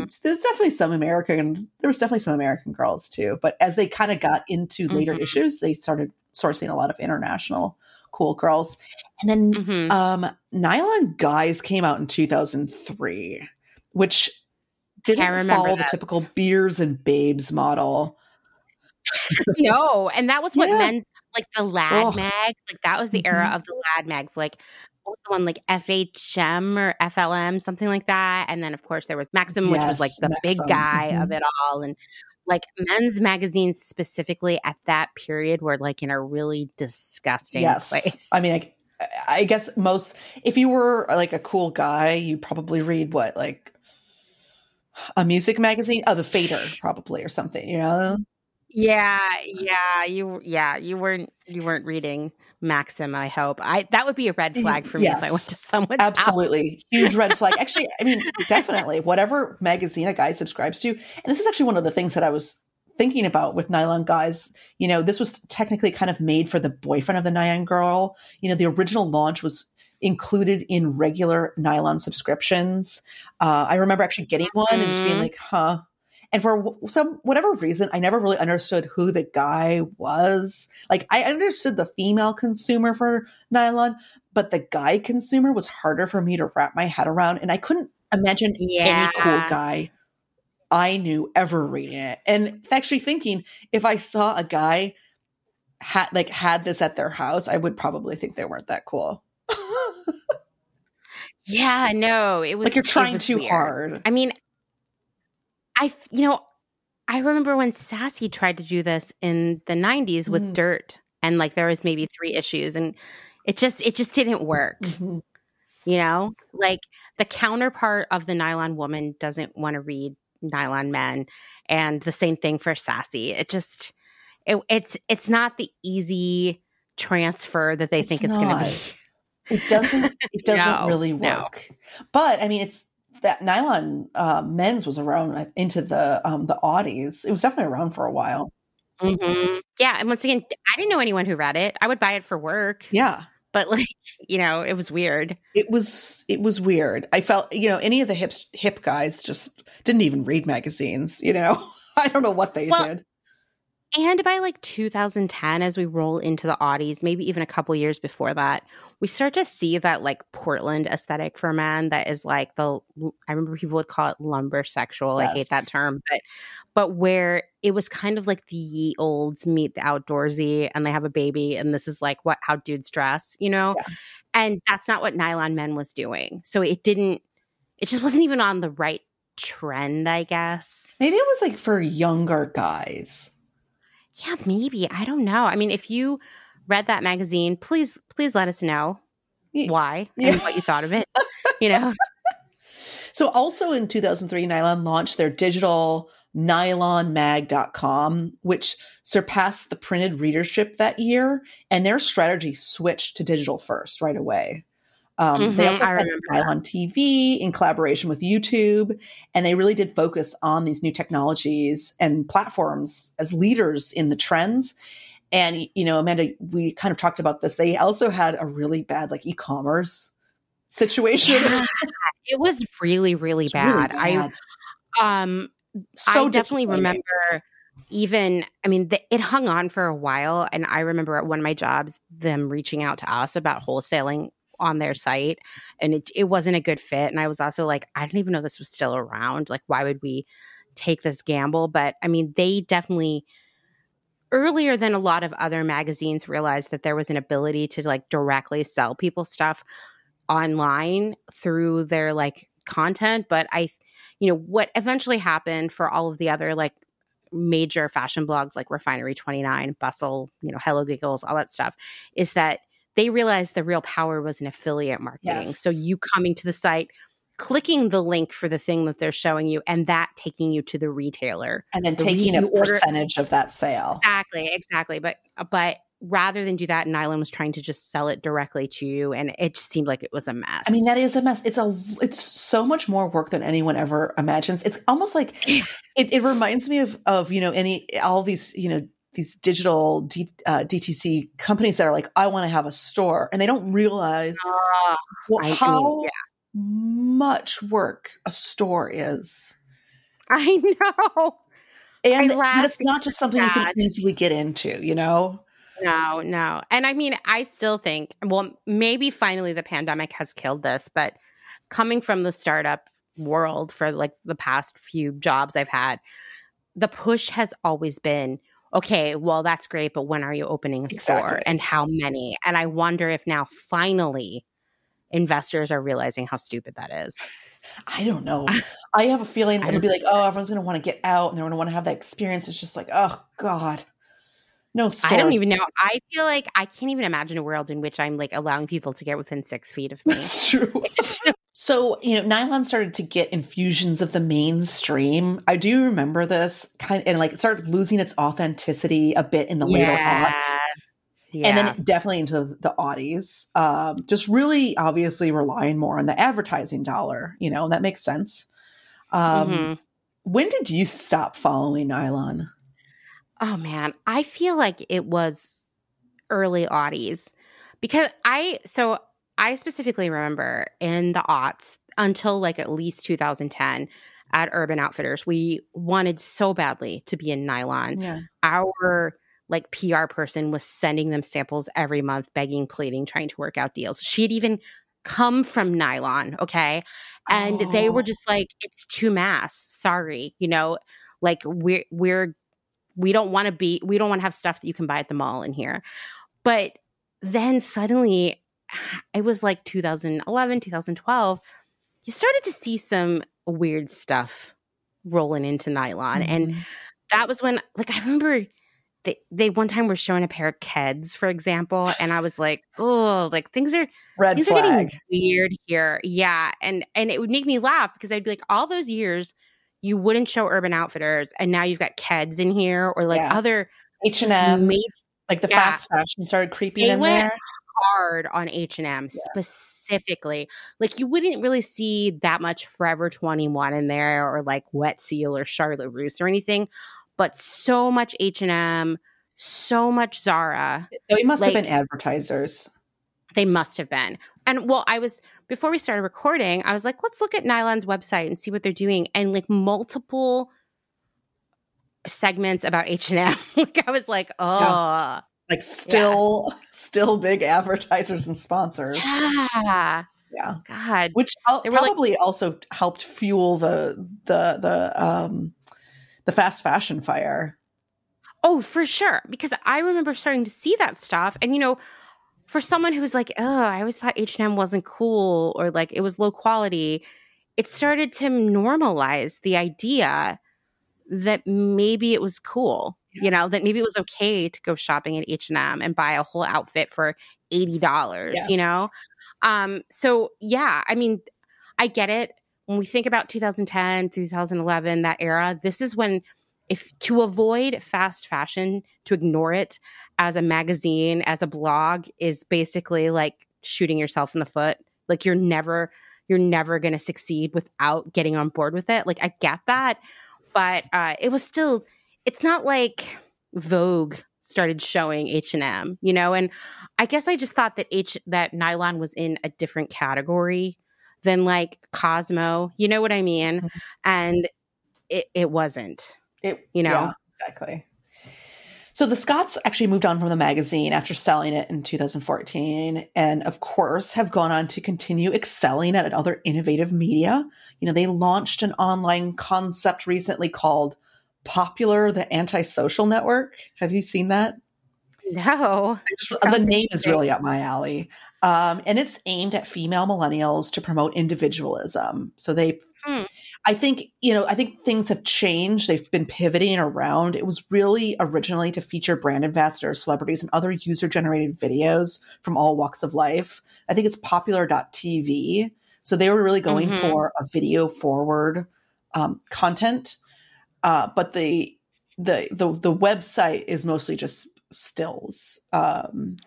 Mhm. so there's definitely some American. There was definitely some American girls too, but as they kind of got into later Mhm. issues, they started sourcing a lot of international cool girls. And then Mhm. um, Nylon Guys came out in 2003, which didn't follow the typical beers and babes model. No, and that was what Yeah. men's like the lad Ugh. mags, like that was the era Mhm. of the lad mags, like what was the one like FHM or FLM, something like that. And then of course there was Maxim, which was like Yes, the big guy of Mhm. it all. And like men's magazines specifically at that period were like in a really disgusting Yes, place. I mean, like I guess most if you were like a cool guy, you probably read what like a music magazine, oh, the Fader probably or something, you know. Yeah, yeah, you yeah, you weren't you weren't reading Maxim, I hope. I that would be a red flag for me yes, if I went to someone's Absolutely. House. Huge red flag. Actually, I mean, definitely. Whatever magazine a guy subscribes to. And this is actually one of the things that I was thinking about with Nylon Guys. You know, this was technically kind of made for the boyfriend of the Nylon girl. You know, the original launch was included in regular nylon subscriptions. Uh, I remember actually getting one and just being mm-hmm. like, huh, and for some whatever reason, I never really understood who the guy was. Like I understood the female consumer for nylon, but the guy consumer was harder for me to wrap my head around. And I couldn't imagine yeah. any cool guy I knew ever reading it. And actually thinking if I saw a guy had like had this at their house, I would probably think they weren't that cool. yeah, no, it was like you're trying too weird. hard. I mean, I, you know, I remember when Sassy tried to do this in the 90s with mm. Dirt and like there was maybe three issues and it just it just didn't work. Mm-hmm. You know? Like the counterpart of the nylon woman doesn't want to read nylon men and the same thing for Sassy. It just it, it's it's not the easy transfer that they it's think it's going to be. It doesn't it doesn't no, really work. No. But I mean it's that nylon uh, men's was around into the um, the oddies. It was definitely around for a while. Mm-hmm. Yeah, and once again, I didn't know anyone who read it. I would buy it for work. Yeah, but like you know, it was weird. It was it was weird. I felt you know any of the hip hip guys just didn't even read magazines. You know, I don't know what they well, did. And by like 2010, as we roll into the oddies, maybe even a couple years before that, we start to see that like Portland aesthetic for men that is like the, I remember people would call it lumber sexual. Yes. I hate that term, but, but where it was kind of like the ye olds meet the outdoorsy and they have a baby and this is like what, how dudes dress, you know? Yeah. And that's not what Nylon Men was doing. So it didn't, it just wasn't even on the right trend, I guess. Maybe it was like for younger guys yeah, maybe. I don't know. I mean, if you read that magazine, please, please let us know why yeah. and what you thought of it. you know. So also in 2003, Nylon launched their digital nylonmag.com, which surpassed the printed readership that year, and their strategy switched to digital first right away. Um, mm-hmm, they also had on TV in collaboration with YouTube, and they really did focus on these new technologies and platforms as leaders in the trends. And you know, Amanda, we kind of talked about this. They also had a really bad like e-commerce situation. Yeah, it was really, really bad. really bad. I um, so I definitely remember even i mean the, it hung on for a while and i remember at one of my jobs them reaching out to us about wholesaling on their site and it, it wasn't a good fit. And I was also like, I didn't even know this was still around. Like, why would we take this gamble? But I mean, they definitely earlier than a lot of other magazines realized that there was an ability to like directly sell people stuff online through their like content but i you know what eventually happened for all of the other like major fashion blogs like refinery 29 bustle you know hello giggles all that stuff is that they realized the real power was in affiliate marketing. Yes. So you coming to the site, clicking the link for the thing that they're showing you, and that taking you to the retailer, and then the taking a percentage order. of that sale. Exactly, exactly. But uh, but rather than do that, Nylon was trying to just sell it directly to you, and it just seemed like it was a mess. I mean, that is a mess. It's a it's so much more work than anyone ever imagines. It's almost like it, it reminds me of of you know any all these you know these digital D, uh, DTC companies that are like, I want to have a store, and they don't realize uh, well, how mean, yeah. much work a store is. I know, and, and it's not just something sad. you can easily get into, you know. No, no, and I mean, I still think, well, maybe finally the pandemic has killed this, but coming from the startup world for like the past few jobs I've had, the push has always been okay, well, that's great, but when are you opening a exactly. store and how many? And I wonder if now finally investors are realizing how stupid that is. I don't know. I have a feeling it'll be like, oh, everyone's going to want to get out and they're going to want to have that experience. It's just like, oh, God. No. I don't even know. I feel like I can't even imagine a world in which I'm like allowing people to get within six feet of me. That's true. so, you know, nylon started to get infusions of the mainstream. I do remember this kind of, and like it started losing its authenticity a bit in the later aughts. Yeah. And then definitely into the oddies. Um, just really obviously relying more on the advertising dollar, you know, and that makes sense. Um, Mhm. When did you stop following nylon? Oh man, I feel like it was early oddies because I so I specifically remember in the aughts until like at least 2010 at Urban Outfitters, we wanted so badly to be in nylon. Yeah. Our like PR person was sending them samples every month, begging, pleading, trying to work out deals. She had even come from nylon, okay? And they were Oh. just like, it's too mass. Sorry. You know, like we're we're we don't want to be we don't want to have stuff that you can buy at the mall in here. But then suddenly it was like 2011, 2012, you started to see some weird stuff rolling into nylon. And Mhm. that was when like I remember they, they one time were showing a pair of Keds, for example, and I was like, oh, like things are red things are flag. getting weird here. Yeah. And and it would make me laugh because I'd be like, all those years you wouldn't show Urban Outfitters, and now you've got Keds in here or like Yeah. other H and M, like the yeah. fast fashion started creeping They in there. hard on H&M specifically. Like you wouldn't really see that much Forever 21 in there or like Wet Seal or Charlotte Russe or anything, but so much H&M, so much Zara. They must have been advertisers. They must have been. And well, I was before we started recording, I was like, let's look at Nylon's website and see what they're doing and like multiple segments about H&M. like I was like, "Oh, Like still, still big advertisers and sponsors. yeah. Yeah. God. which They were like- probably also helped fuel the the the um the fast fashion fire. Oh, for sure. Because I remember starting to see that stuff. And, you know, for someone who was like, oh, I always thought H&M wasn't cool or like it was low quality, it started to normalize the idea that maybe it was cool. You know, that maybe it was okay to go shopping at H&M and buy a whole outfit for $80, Yes. you know? Um so yeah, I mean, I get it. When we think about 2010, 2011, that era, this is when if to avoid fast fashion, to ignore it as a magazine, as a blog is basically like shooting yourself in the foot. Like you're never you're never going to succeed without getting on board with it. Like I get that, but uh it was still it's not like Vogue started showing H&M, you know, and I guess I just thought that H that nylon was in a different category than like Cosmo, you know what I mean? Mhm. And it it wasn't. It, You know? yeah, exactly. So the Scots actually moved on from the magazine after selling it in 2014, and of course have gone on to continue excelling at other innovative media. You know, they launched an online concept recently called Popular, the Antisocial Network. Have you seen that? No. the name is really up my alley. Um, and it's aimed at female millennials to promote individualism. So they. I think, you know, I think things have changed. They've been pivoting around. It was really originally to feature brand ambassadors, celebrities, and other user generated videos from all walks of life. I think it's popular.tv. So they were really going Mhm. for a video forward um, content. Uh, but the, the the the website is mostly just stills. Um,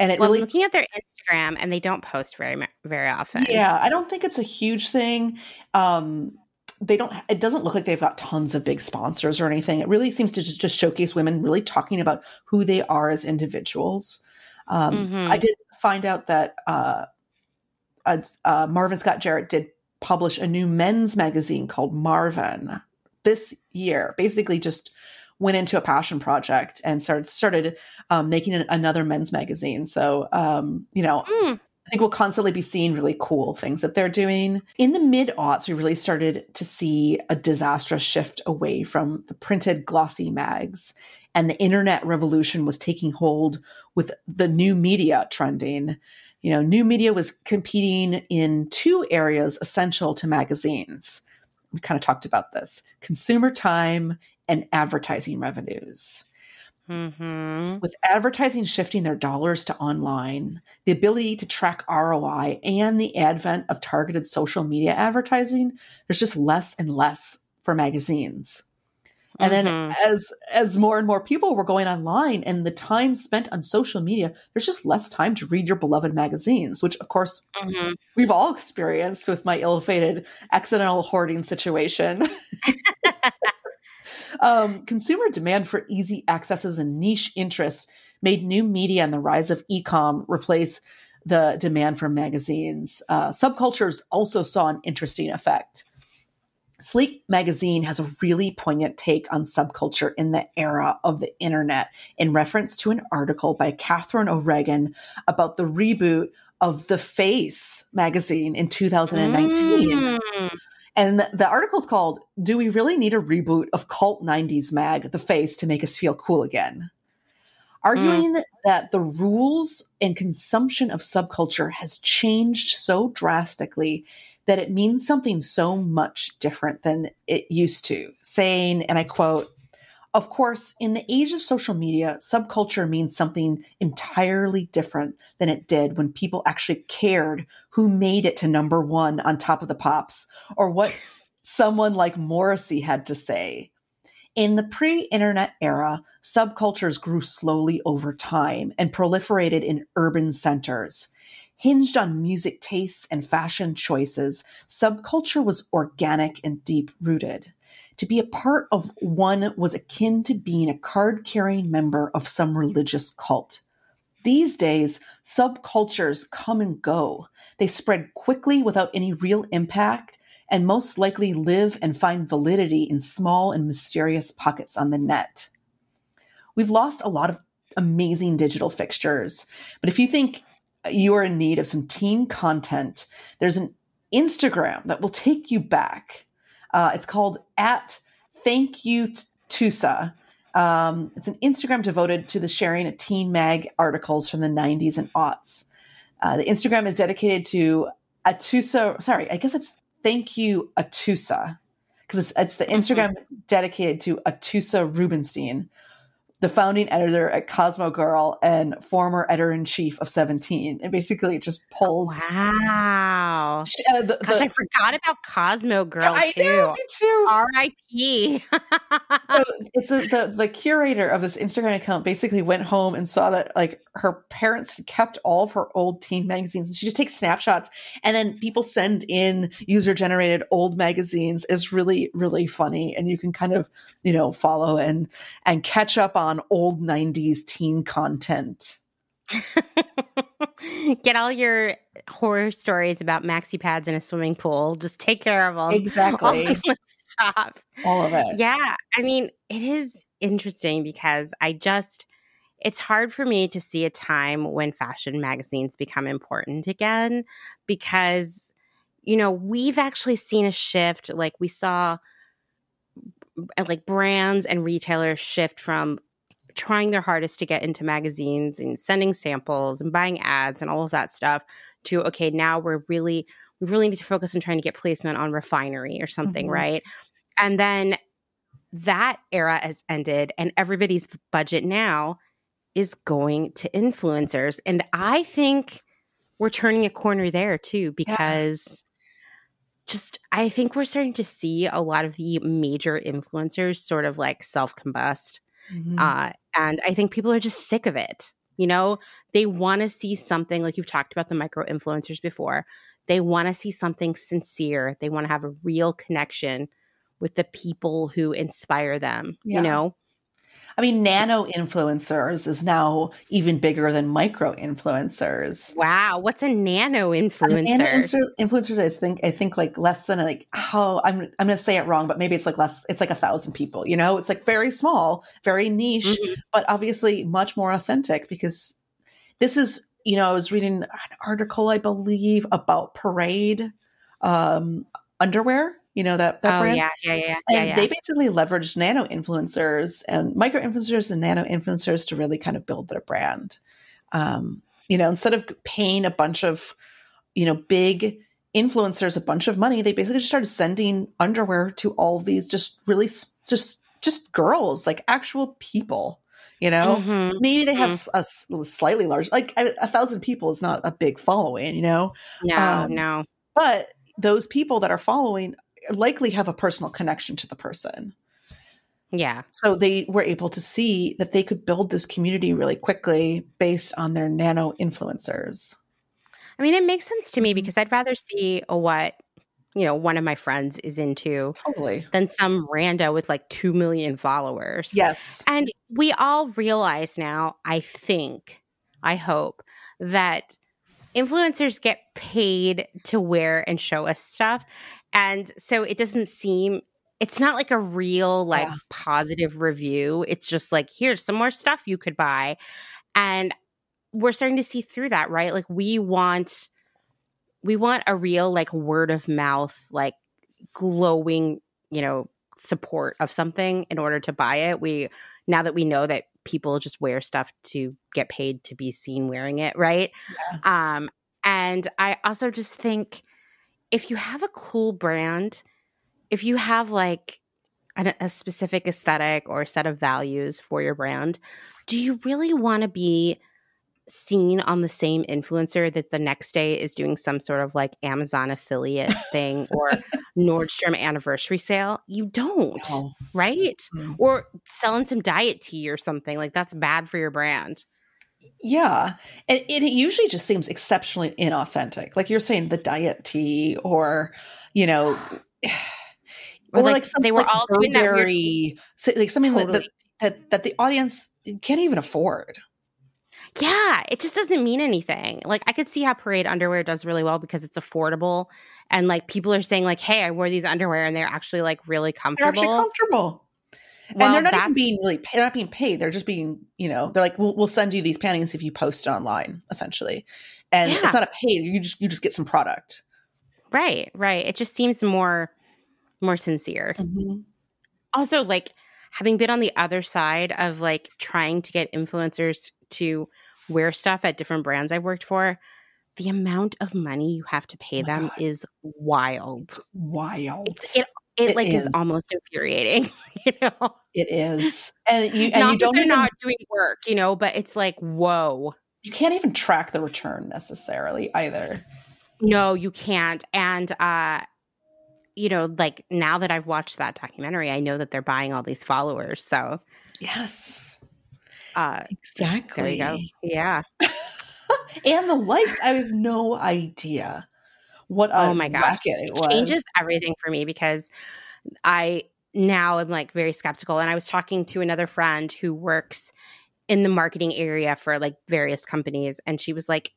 and it Well, really looking at their Instagram and they don't post very very often. yeah, I don't think it's a huge thing. Um, they don't. It doesn't look like they've got tons of big sponsors or anything. It really seems to just, just showcase women really talking about who they are as individuals. Um, Mhm. I did find out that uh, uh, uh, Marvin Scott Jarrett did publish a new men's magazine called Marvin this year. Basically, just went into a passion project and started started um, making an, another men's magazine. So um, you know, Hmm. I think we'll constantly be seeing really cool things that they're doing. In the mid aughts, we really started to see a disastrous shift away from the printed glossy mags, and the internet revolution was taking hold with the new media trending. You know, new media was competing in two areas essential to magazines. We kind of talked about this consumer time and advertising revenues. Mm-hmm. With advertising shifting their dollars to online, the ability to track ROI, and the advent of targeted social media advertising, there's just less and less for magazines. And then Mhm. as as more and more people were going online and the time spent on social media, there's just less time to read your beloved magazines, which of course Mhm. we've all experienced with my ill-fated accidental hoarding situation. um, consumer demand for easy accesses and niche interests made new media and the rise of e-com replace the demand for magazines. Uh, subcultures also saw an interesting effect. Sleek magazine has a really poignant take on subculture in the era of the internet in reference to an article by Catherine O'Regan about the reboot of The Face magazine in 2019. Mm. And the, article is called Do We Really Need a Reboot of Cult 90s Mag, The Face, to Make Us Feel Cool Again? Arguing that the rules and consumption of subculture has changed so drastically that it means something so much different than it used to. Saying, and I quote, of course, in the age of social media, subculture means something entirely different than it did when people actually cared who made it to number one on top of the pops or what someone like Morrissey had to say. In the pre internet era, subcultures grew slowly over time and proliferated in urban centers. Hinged on music tastes and fashion choices, subculture was organic and deep rooted. To be a part of one was akin to being a card carrying member of some religious cult. These days, subcultures come and go. They spread quickly without any real impact and most likely live and find validity in small and mysterious pockets on the net. We've lost a lot of amazing digital fixtures, but if you think you are in need of some teen content, there's an Instagram that will take you back. Uh, it's called at Thank You Tusa. Um, it's an Instagram devoted to the sharing of teen mag articles from the 90s and aughts. Uh, the Instagram is dedicated to Atoosa. Sorry, I guess it's Thank You Atoosa because it's, it's the Instagram dedicated to Atoosa Rubenstein, the founding editor at Cosmo Girl and former editor in chief of 17. And basically, it just pulls. Wow. Uh, the- Gosh, the- I forgot about Cosmo Girl I too. know, me too. R.I.P. so it's a, the the curator of this Instagram account basically went home and saw that like her parents had kept all of her old teen magazines and she just takes snapshots and then people send in user generated old magazines is really really funny and you can kind of you know follow and and catch up on old 90s teen content Get all your horror stories about maxi pads in a swimming pool. Just take care of them. Exactly. Stop. all of it Yeah. I mean, it is interesting because I just, it's hard for me to see a time when fashion magazines become important again because, you know, we've actually seen a shift. Like we saw, like brands and retailers shift from trying their hardest to get into magazines and sending samples and buying ads and all of that stuff to okay now we're really we really need to focus on trying to get placement on refinery or something Mhm. right? And then that era has ended and everybody's budget now is going to influencers. And i think we're turning a corner there too because just i think we're starting to see a lot of the major influencers sort of like self-combust Mhm. uh, and I think people are just sick of it. You know, they want to see something like you've talked about the micro influencers before. They want to see something sincere. They want to have a real connection with the people who inspire them. Yeah. You know, I mean, nano influencers is now even bigger than micro influencers. wow, what's a nano influencer? influ- influencers, I think, I think like less than like how I'm, I'm going to say it wrong, but maybe it's like less. It's like a thousand people. You know, it's like very small, very niche, Mhm. but obviously much more authentic because this is. You know, I was reading an article, I believe, about Parade um, underwear. You know that that Oh brand. yeah, yeah, yeah, And yeah, yeah. they basically leveraged nano influencers and micro influencers and nano influencers to really kind of build their brand. Um, you know, instead of paying a bunch of, you know, big influencers a bunch of money, they basically just started sending underwear to all these just really just just girls, like actual people, You know, Mhm. maybe they have a slightly large, like a, a thousand people is not a big following. You know, No, Um, no. but those people that are following likely have a personal connection to the person. Yeah. So they were able to see that they could build this community really quickly based on their nano influencers. I mean, it makes sense to me Mhm. because I'd rather see what, you know, one of my friends is into Totally. than some rando with like 2 million followers. Yes. And we all realize now, I think, I hope, that influencers get paid to wear and show us stuff. And so it doesn't seem, it's not like a real, like Yeah. positive review. It's just like, here's some more stuff you could buy. And we're starting to see through that, right? Like we want, we want a real, like word of mouth, like glowing, you know, support of something in order to buy it. We, now that we know that people just wear stuff to get paid to be seen wearing it, right? Um, and I also just think if you have a cool brand, if you have like a, a specific aesthetic or set of values for your brand, do you really want to be seen on the same influencer that the next day is doing some sort of like Amazon affiliate thing or Nordstrom anniversary sale? You don't, No. right? Mm. Or selling some diet tea or something like that's bad for your brand. Yeah. And it usually just seems exceptionally inauthentic. Like you're saying the diet tea or, you know, Or, like, they were all doing that weird- so- like something that- Totally. that, that that the audience can't even afford. Yeah, it just doesn't mean anything. Like I could see how parade underwear does really well because it's affordable and like people are saying like, "Hey, I wore these underwear and they're actually like really comfortable." They're comfortable." actually comfortable. Well, and they're not even being really they're not being paid. They're just being, you know, they're like, we'll, we'll send you these panties if you post it online, essentially. And Yeah. it's not a paid. You just you just get some product. Right, right. It just seems more more sincere. Mm-hmm. Also, like having been on the other side of like trying to get influencers to wear stuff at different brands I've worked for, the amount of money you have to pay Oh them God. is wild. Wild. It's, it it, It like is. is. almost infuriating, you know. it is. And you and not you don't they're even not doing work, you know, but it's like, whoa. you can't even track the return necessarily either. No, you can't. And uh you know, like now that I've watched that documentary, I know that they're buying all these followers. So Yes. uh Exactly. there you go. Yeah. and the likes, I have no idea what Oh my gosh. it was. changes everything for me because I now am like very skeptical. And I was talking to another friend who works in the marketing area for like various companies, and she was like,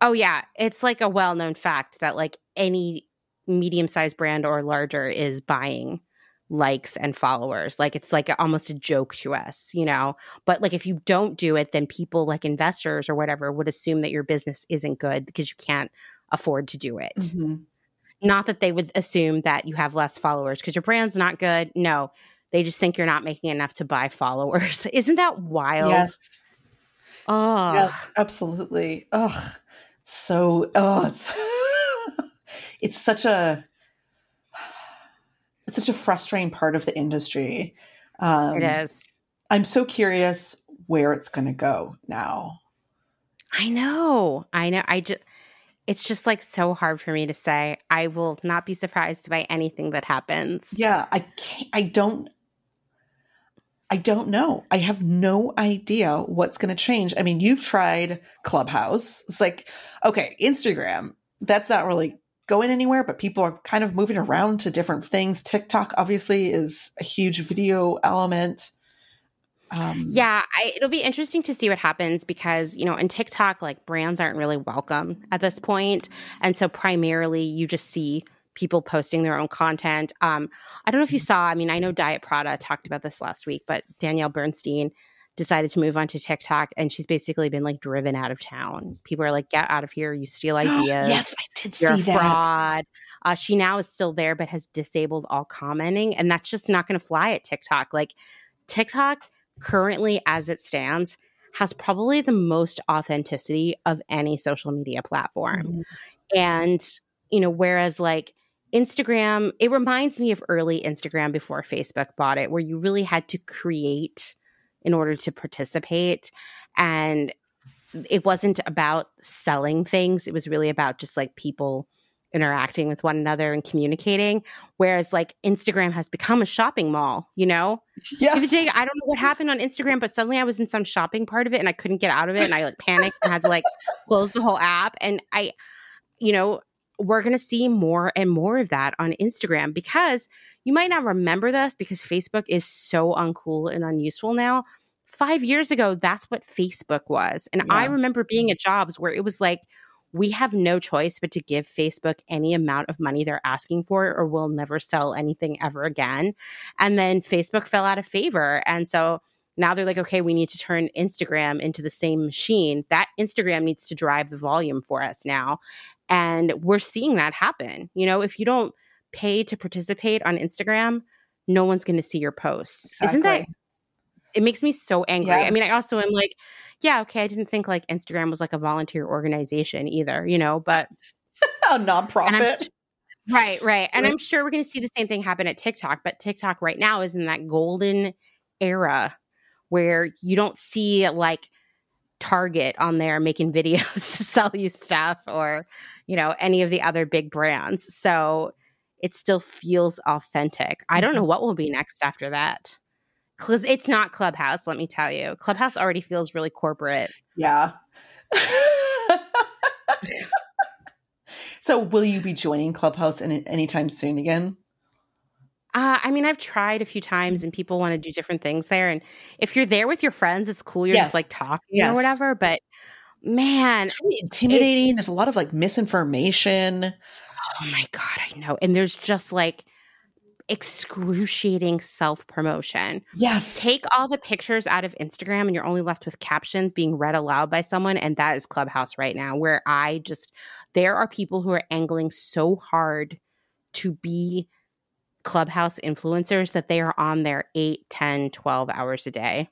"Oh yeah, it's like a well known fact that like any medium sized brand or larger is buying." Likes and followers like it's like almost a joke to us you know but like if you don't do it then people like investors or whatever would assume that your business isn't good because you can't afford to do it Mhm. not that they would assume that you have less followers because your brand's not good. No, they just think you're not making enough to buy followers. Isn't that wild? Yes. Oh, Yes, absolutely. Ugh. So oh it's it's such a it's such a frustrating part of the industry. Um, it is. I'm so curious where it's going to go now. I know. I know. I just, it's just like so hard for me to say. I will not be surprised by anything that happens. Yeah, I can't. I don't. I don't know. I have no idea what's going to change. I mean, you've tried Clubhouse. It's like, okay, Instagram. That's not really going anywhere, but people are kind of moving around to different things. TikTok obviously is a huge video element. Um, Yeah, I, it'll be interesting to see what happens because, you know, in TikTok, like brands aren't really welcome at this point. And so primarily you just see people posting their own content. Um, I don't know if you saw, I mean, I know Diet Prada talked about this last week, but Danielle Bernstein decided to move on to TikTok and she's basically been like driven out of town. People are like, get out of here, you steal ideas. yes, I did You're see that. fraud. Uh, she now is still there, but has disabled all commenting. And that's just not going to fly at TikTok. Like, TikTok currently, as it stands, has probably the most authenticity of any social media platform. Mhm. And, you know, whereas like Instagram, it reminds me of early Instagram before Facebook bought it, where you really had to create in order to participate. And it wasn't about selling things, it was really about just like people interacting with one another and communicating. Whereas like Instagram has become a shopping mall, you know? Yes. I don't know what happened on Instagram, but suddenly I was in some shopping part of it and I couldn't get out of it and I like panicked and had to like close the whole app. And I, you know, we're going to see more and more of that on Instagram because you might not remember this because Facebook is so uncool and unuseful now. Five years ago, that's what Facebook was. And yeah. I remember being at jobs where it was like, we have no choice but to give Facebook any amount of money they're asking for, or we'll never sell anything ever again. And then Facebook fell out of favor. And so now they're like, okay, we need to turn Instagram into the same machine. That Instagram needs to drive the volume for us now. And we're seeing that happen. You know, if you don't pay to participate on Instagram, no one's going to see your posts. Exactly. Isn't that? It makes me so angry. Yeah. I mean, I also am like, yeah, okay, I didn't think like Instagram was like a volunteer organization either, you know, but a nonprofit. Right, right. And I'm sure we're going to see the same thing happen at TikTok, but TikTok right now is in that golden era where you don't see like Target on there making videos to sell you stuff or, you know, any of the other big brands. So it still feels authentic. I don't know mm-hmm. what will be next after that. Cause it's not Clubhouse, let me tell you. Clubhouse already feels really corporate. Yeah. so will you be joining Clubhouse any, anytime soon again? Uh, I mean, I've tried a few times and people want to do different things there. And if you're there with your friends, it's cool. You're yes. just like talking yes. or whatever. But man, it's really intimidating. It, there's a lot of like misinformation. Oh my God, I know. And there's just like excruciating self promotion. Yes. Take all the pictures out of Instagram and you're only left with captions being read aloud by someone. And that is Clubhouse right now, where I just, there are people who are angling so hard to be clubhouse influencers that they are on there 8 10 12 hours a day.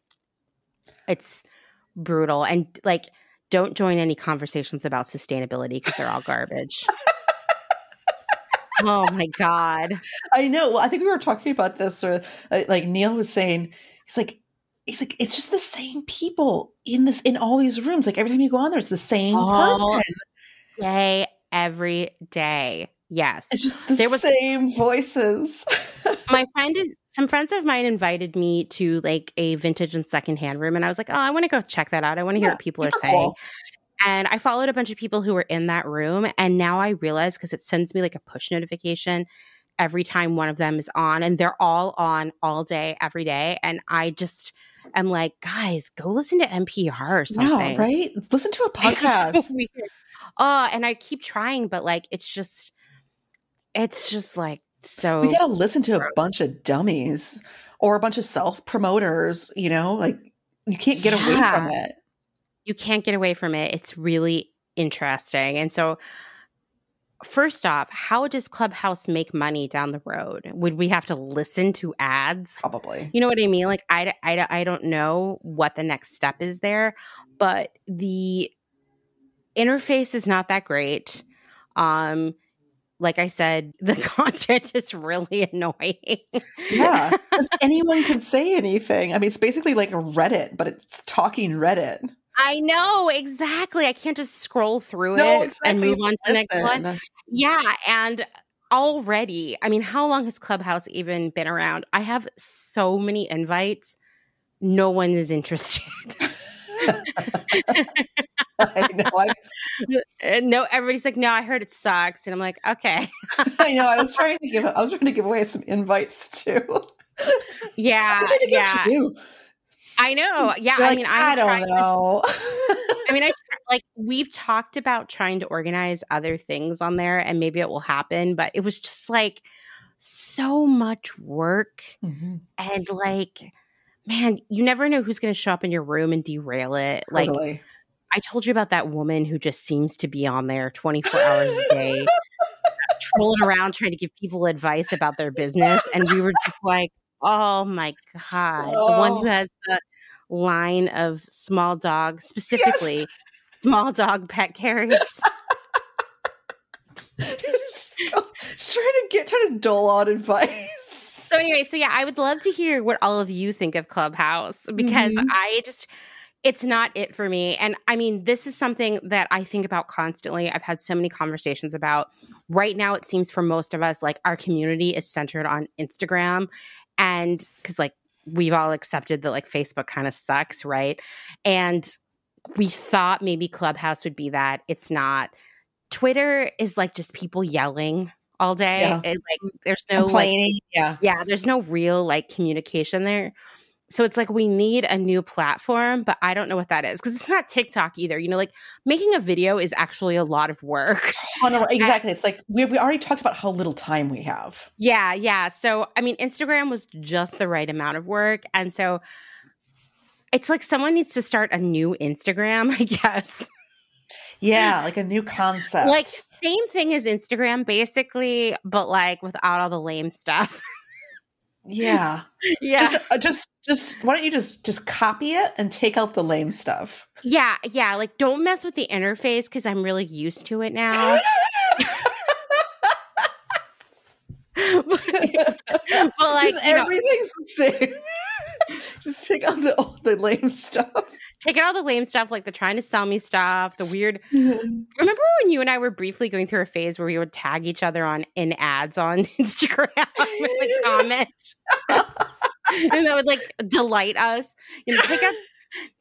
It's brutal. And like don't join any conversations about sustainability because they're all garbage. Oh my god. I know. Well i think we were talking about this or like neil was saying he's like he's like it's just the same people in this in all these rooms. Like every time you go on there it's the same all person. day every day Yes. It's just the there was, same voices. my friend is some friends of mine invited me to like a vintage and secondhand room and I was like, "Oh, I want to go check that out. I want to hear what people are saying." Cool. And I followed a bunch of people who were in that room and now I realize cuz it sends me like a push notification every time one of them is on and they're all on all day every day and I just am like, "Guys, go listen to NPR or something." No, right? Listen to a podcast. Oh, and I keep trying but like it's just it's just like so. We got to listen to a bunch of dummies or a bunch of self promoters, you know, like you can't get yeah. away from it. You can't get away from it. It's really interesting. And so, first off, how does Clubhouse make money down the road? Would we have to listen to ads? Probably. You know what I mean? Like, I, I, I don't know what the next step is there, but the interface is not that great. Um, like I said, the content is really annoying. yeah. anyone can say anything. I mean, it's basically like a Reddit, but it's talking Reddit. I know, exactly. I can't just scroll through no, it exactly. and move on to the next one. Yeah. And already, I mean, how long has Clubhouse even been around? I have so many invites. No one is interested. I know. I, no, everybody's like, no, I heard it sucks, and I'm like, okay. I know. I was trying to give. I was trying to give away some invites too. Yeah, yeah. I know. Yeah, You're I mean, I don't know. I mean, I like we've talked about trying to organize other things on there, and maybe it will happen, but it was just like so much work mm-hmm. and like man, you never know who's going to show up in your room and derail it. Totally. Like, I told you about that woman who just seems to be on there 24 hours a day, trolling around trying to give people advice about their business. And we were just like, oh my God. Oh. The one who oh. has the line of small dogs, specifically yes. small dog pet carriers. just, trying to get, trying to dole out advice So anyway, so yeah, I would love to hear what all of you think of Clubhouse because Mhm. I just it's not it for me. And I mean, this is something that I think about constantly. I've had so many conversations about. Right now it seems for most of us like our community is centered on Instagram and cuz like we've all accepted that like Facebook kind of sucks, right? And we thought maybe Clubhouse would be that. It's not. Twitter is like just people yelling all day. Yeah. It, like mm, there's no like, Complaining. yeah. yeah, there's no real like communication there. So it's like we need a new platform, but I don't know what that is because it's not TikTok either. You know, like making a video is actually a lot of work. Of- exactly. It's like we, we already talked about how little time we have. Yeah, yeah. So I mean, Instagram was just the right amount of work. And so it's like someone needs to start a new Instagram, I guess. Yeah, like a new concept. like same thing as Instagram, basically, but like without all the lame stuff. yeah. yeah. Just uh, just just why don't you just just copy it and take out the lame stuff? yeah, yeah. Like don't mess with the interface because I'm really used to it now. but, but, like just you know, everything's the same. just take out the all the lame stuff. Take out all the lame stuff, like the trying to sell me stuff, the weird. Remember when you and I were briefly going through a phase where we would tag each other on in ads on Instagram with a comment, and that would like delight us. You know, take out.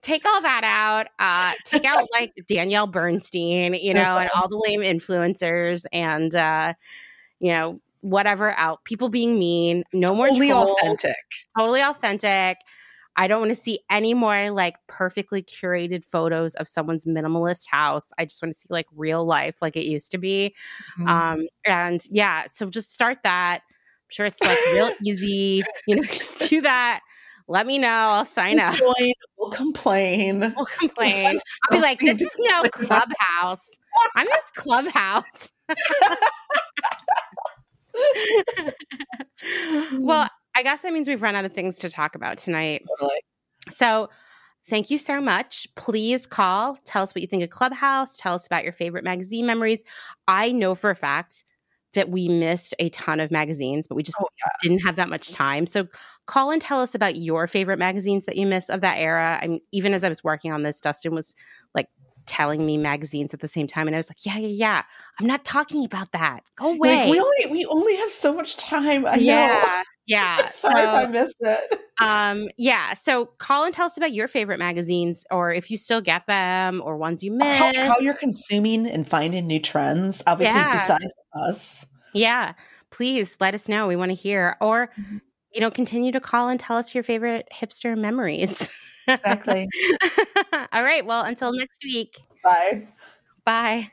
Take all that out. Uh, take out like Danielle Bernstein, you know, and all the lame influencers, and uh, you know whatever out. People being mean. No more trolls authentic. totally authentic. I don't want to see any more like perfectly curated photos of someone's minimalist house. I just want to see like real life like it used to be. Mhm. Um and yeah, so just start that. I'm sure it's like real easy. You know, just do that. Let me know. I'll sign we'll up. join, we'll complain. We'll We'll complain. I'll be like, this is no clubhouse. I'm in Clubhouse. well, I guess that means we've run out of things to talk about tonight. Totally. So, thank you so much. Please call, tell us what you think of Clubhouse, tell us about your favorite magazine memories. I know for a fact that we missed a ton of magazines, but we just Oh, didn't have that much time. So, call and tell us about your favorite magazines that you miss of that era. I mean, even as I was working on this, Dustin was like telling me magazines at the same time, and I was like, "Yeah, yeah, yeah. I'm not talking about that. Go away." Like, we only we only have so much time. I know. yeah, yeah. Sorry if I missed it. um, yeah. So call and tell us about your favorite magazines, or if you still get them, or ones you miss. How, how you're consuming and finding new trends, obviously Yeah. besides us. yeah, please let us know. We want to hear, or Mhm. you know, continue to call and tell us your favorite hipster memories. Exactly. All right. Well, until next week. Bye. Bye.